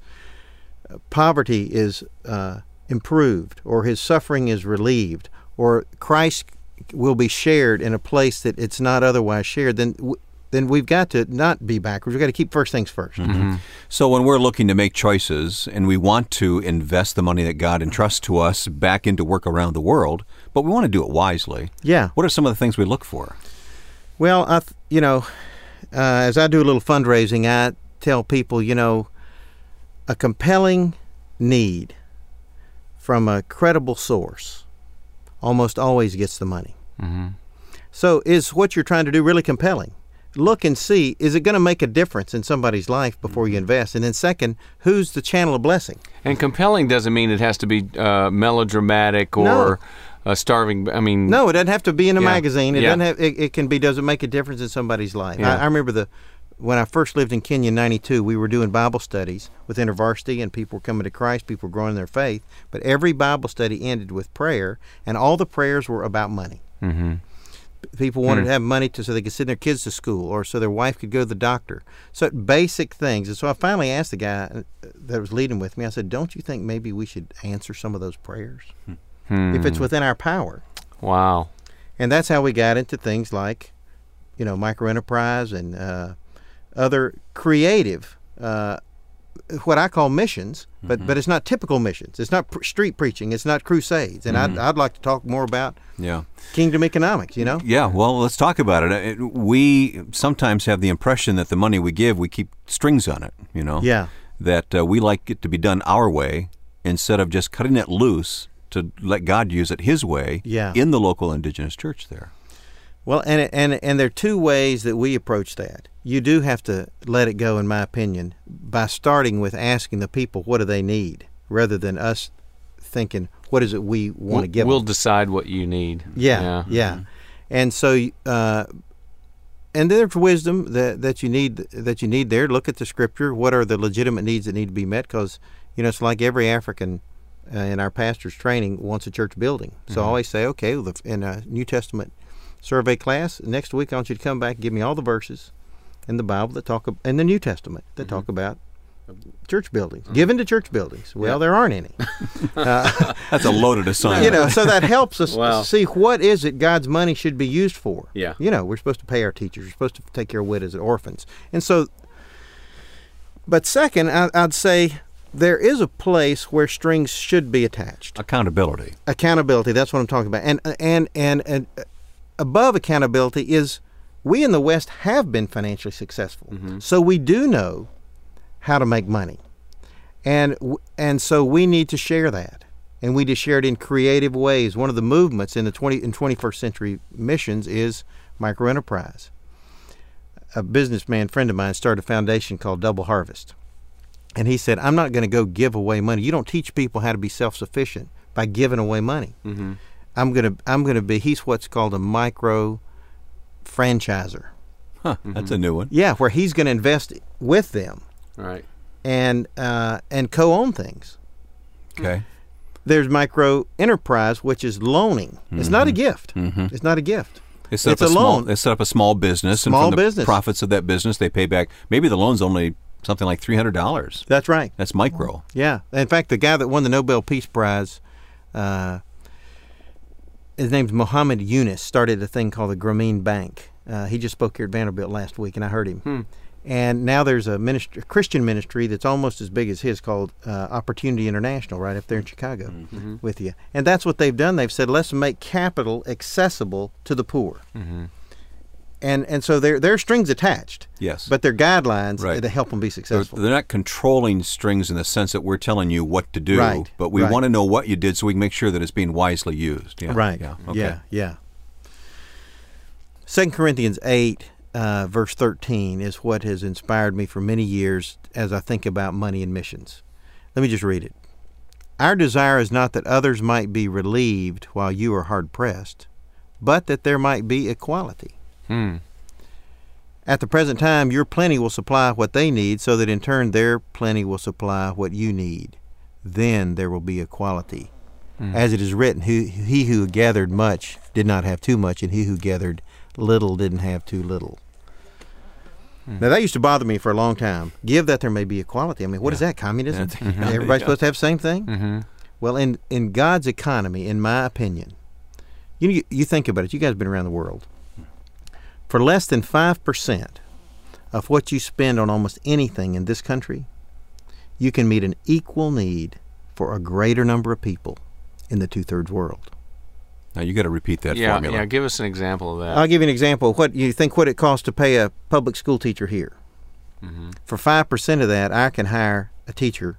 Speaker 6: poverty is uh, improved, or his suffering is relieved, or Christ will be shared in a place that it's not otherwise shared, then w- then we've got to not be backwards. We've got to keep first things 1st
Speaker 1: So when we're looking to make choices and we want to invest the money that God entrusts to us back into work around the world, but we want to do it wisely.
Speaker 6: Yeah.
Speaker 1: What are some of the things we look for?
Speaker 6: Well, I, th- you know, uh, as I do a little fundraising, I tell people, you know, a compelling need from a credible source almost always gets the money.
Speaker 2: Mm-hmm.
Speaker 6: So, is what you're trying to do really compelling? Look and see, is it going to make a difference in somebody's life before you invest? And then, second, who's the channel of blessing?
Speaker 2: And compelling doesn't mean it has to be uh, melodramatic or
Speaker 6: No.
Speaker 2: uh, starving. I mean,
Speaker 6: No, it doesn't have to be in a
Speaker 2: Yeah.
Speaker 6: magazine. It
Speaker 2: Yeah.
Speaker 6: doesn't have. It, it can be. Does it make a difference in somebody's life?
Speaker 2: Yeah.
Speaker 6: I, I remember the when I first lived in Kenya in '92. We were doing Bible studies with InterVarsity, and people were coming to Christ. People were growing in their faith. But every Bible study ended with prayer, and all the prayers were about money.
Speaker 2: hmm
Speaker 6: People wanted to have money to so they could send their kids to school, or so their wife could go to the doctor. So basic things. And so I finally asked the guy uh, that was leading with me. I said, "Don't you think maybe we should answer some of those prayers if it's within our power?"
Speaker 2: Wow.
Speaker 6: And that's how we got into things like, you know, micro enterprise and uh, other creative, uh, what I call missions. But but it's not typical missions. It's not pr- street preaching. It's not crusades. And I'd, I'd like to talk more about
Speaker 1: Yeah.
Speaker 6: kingdom economics. You know.
Speaker 1: Yeah, well, let's talk about it. it. We sometimes have the impression that the money we give, we keep strings on it, you know?
Speaker 6: Yeah.
Speaker 1: That uh, we like it to be done our way instead of just cutting it loose to let God use it His way
Speaker 6: Yeah.
Speaker 1: in the local indigenous church there.
Speaker 6: Well, and and and there are two ways that we approach that. You do have to let it go, in my opinion, by starting with asking the people what do they need, rather than us thinking what is it we want to
Speaker 2: We'll,
Speaker 6: give.
Speaker 2: we'll
Speaker 6: them.
Speaker 2: decide what you need.
Speaker 6: Yeah, yeah, And so, uh, and there's wisdom that that you need that you need there. Look at the scripture. What are the legitimate needs that need to be met? Because you know, it's like every African uh, in our pastor's training wants a church building. So I always say, okay, well, the, in a New Testament survey class next week, I want you to come back and give me all the verses in the Bible that talk ab- in the New Testament that mm-hmm. talk about mm-hmm. church buildings, mm-hmm. given to church buildings. Well, there aren't any. <laughs>
Speaker 1: Uh, <laughs> that's a loaded assignment.
Speaker 6: you know, so that helps us <laughs>
Speaker 2: Wow.
Speaker 6: see what is it God's money should be used for.
Speaker 2: Yeah.
Speaker 6: You know, we're supposed to pay our teachers. We're supposed to take care of widows and orphans. And so, but second, I, I'd say there is a place where strings should be attached.
Speaker 1: Accountability.
Speaker 6: Accountability. That's what I'm talking about. And and and, and uh, above accountability is we in the West have been financially successful, so we do know how to make money, and and so we need to share that, and we need to share it in creative ways. One of the movements in the 20 in 21st century missions is microenterprise. A businessman friend of mine started a foundation called Double Harvest. And he said, I'm not going to go give away money. You don't teach people how to be self sufficient by giving away money.
Speaker 2: Mm-hmm.
Speaker 6: I'm going to I'm going to be he's what's called a micro franchiser.
Speaker 1: Huh, That's a new one.
Speaker 6: Yeah, where he's going to invest with them
Speaker 2: Right.
Speaker 6: and uh, and co-own things.
Speaker 1: Okay.
Speaker 6: There's micro enterprise, which is loaning. It's not a gift.
Speaker 1: Mhm.
Speaker 6: It's not a gift.
Speaker 1: They set
Speaker 6: it's
Speaker 1: up a,
Speaker 6: a
Speaker 1: small.
Speaker 6: loan.
Speaker 1: They set up a small business,
Speaker 6: Small
Speaker 1: and from the
Speaker 6: business.
Speaker 1: profits of that business, they pay back. Maybe the loan's only something like three hundred dollars.
Speaker 6: That's right.
Speaker 1: That's micro.
Speaker 6: Yeah. In fact, the guy that won the Nobel Peace Prize, uh, his name's Muhammad Yunus, started a thing called the Grameen Bank. Uh, he just spoke here at Vanderbilt last week, and I heard him. Hmm. And now there's a ministry, Christian ministry that's almost as big as his called uh, Opportunity International, right up there in hmm. Chicago hmm. Mm-hmm. with you. And that's what they've done. They've said, let's make capital accessible to the poor. Mm-hmm. And and so there there are strings attached.
Speaker 1: Yes.
Speaker 6: But they're guidelines
Speaker 1: Right.
Speaker 6: to help them be
Speaker 1: They're,
Speaker 6: successful.
Speaker 1: they're not controlling strings in the sense that we're telling you what to do,
Speaker 6: Right,
Speaker 1: but we
Speaker 6: right.
Speaker 1: want to know what you did so we can make sure that it's being wisely used. Yeah.
Speaker 6: Right.
Speaker 1: Yeah. Okay.
Speaker 6: Yeah. Yeah. Second Corinthians eight, uh, verse thirteen, is what has inspired me for many years as I think about money and missions. Let me just read it. Our desire is not that others might be relieved while you are hard pressed, but that there might be equality.
Speaker 2: Hmm.
Speaker 6: At the present time, your plenty will supply what they need, so that in turn their plenty will supply what you need. Then there will be equality. As it is written, who, he who gathered much did not have too much, and he who gathered little didn't have too little. Now that used to bother me for a long time. Give that there may be equality. I mean, what is that? Communism?
Speaker 1: That's- <laughs>
Speaker 6: Everybody's supposed to have the same thing?
Speaker 2: Mm-hmm.
Speaker 6: Well, in in God's economy, in my opinion, you you think about it. You guys have been around the world. For less than five percent of what you spend on almost anything in this country, you can meet an equal need for a greater number of people in the two thirds world.
Speaker 1: Now you got to repeat that
Speaker 2: Yeah,
Speaker 1: formula.
Speaker 2: yeah. Give us an example of that.
Speaker 6: I'll give you an example. What you think? What it costs to pay a public school teacher here? For five percent of that, I can hire a teacher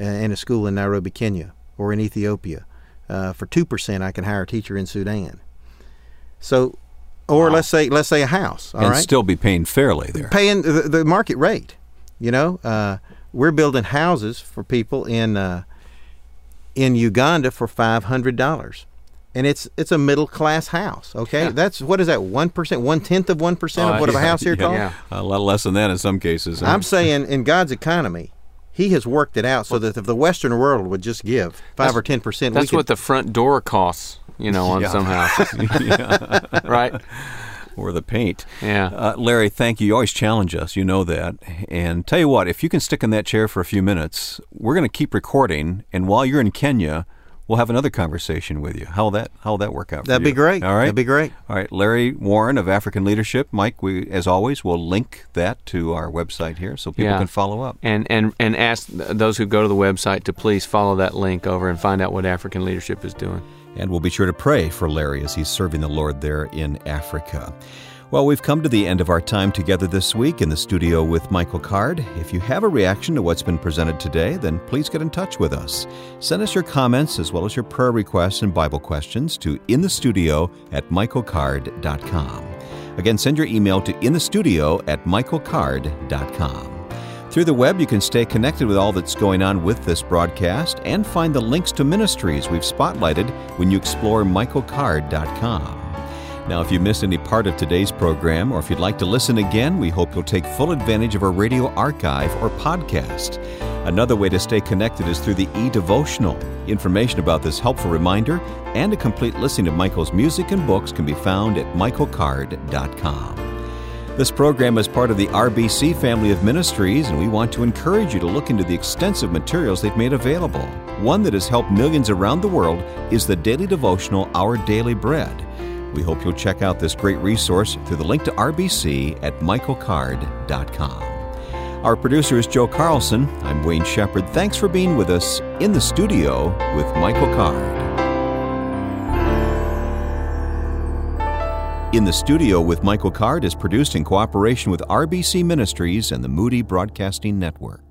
Speaker 6: uh, in a school in Nairobi, Kenya, or in Ethiopia. Uh, for two percent, I can hire a teacher in Sudan. So, or let's say let's say a house. All right,
Speaker 1: and still be paying fairly there.
Speaker 6: paying the, the market rate. You know, uh, we're building houses for people in uh, in Uganda for five hundred dollars, and it's it's a middle class house. Okay,
Speaker 2: Yeah.
Speaker 6: that's what is that one percent, one tenth of one percent of what of a house here
Speaker 1: yeah.
Speaker 6: costs.
Speaker 2: Yeah.
Speaker 1: A lot less than that in some cases.
Speaker 6: I'm saying in God's economy, He has worked it out so that if the Western world would just give five or ten percent,
Speaker 2: That's what the front door costs, you know, on <laughs>
Speaker 1: Yeah.
Speaker 2: some houses, <laughs> right?
Speaker 1: or the paint.
Speaker 2: Yeah.
Speaker 1: Uh, Larry, thank you. You always challenge us. You know that. And tell you what, if you can stick in that chair for a few minutes, we're going to keep recording. And while you're in Kenya, we'll have another conversation with you. How will that How will that work out? for
Speaker 6: That'd be
Speaker 1: you?
Speaker 6: great.
Speaker 1: All right.
Speaker 6: That'd be great.
Speaker 1: All right, Larry Warren of African Leadership. Mike, we as always will link that to our website here so people
Speaker 2: Yeah.
Speaker 1: can follow up.
Speaker 2: And and and ask those who go to the website to please follow that link over and find out what African leadership is doing.
Speaker 1: And we'll be sure to pray for Larry as he's serving the Lord there in Africa. Well, we've come to the end of our time together this week in the studio with Michael Card. If you have a reaction to what's been presented today, then please get in touch with us. Send us your comments as well as your prayer requests and Bible questions to inthestudio at michaelcard.com. Again, send your email to inthestudio at michaelcard.com. Through the web, you can stay connected with all that's going on with this broadcast and find the links to ministries we've spotlighted when you explore michaelcard.com. Now, if you missed any part of today's program or if you'd like to listen again, we hope you'll take full advantage of our radio archive or podcast. Another way to stay connected is through the e-devotional. Information about this helpful reminder and a complete listing of Michael's music and books can be found at michaelcard.com. This program is part of the RBC family of ministries, and we want to encourage you to look into the extensive materials they've made available. One that has helped millions around the world is the daily devotional Our Daily Bread. We hope you'll check out this great resource through the link to RBC at michaelcard.com. Our producer is Joe Carlson. I'm Wayne Shepherd. Thanks for being with us in the studio with Michael Card. In the Studio with Michael Card is produced in cooperation with RBC Ministries and the Moody Broadcasting Network.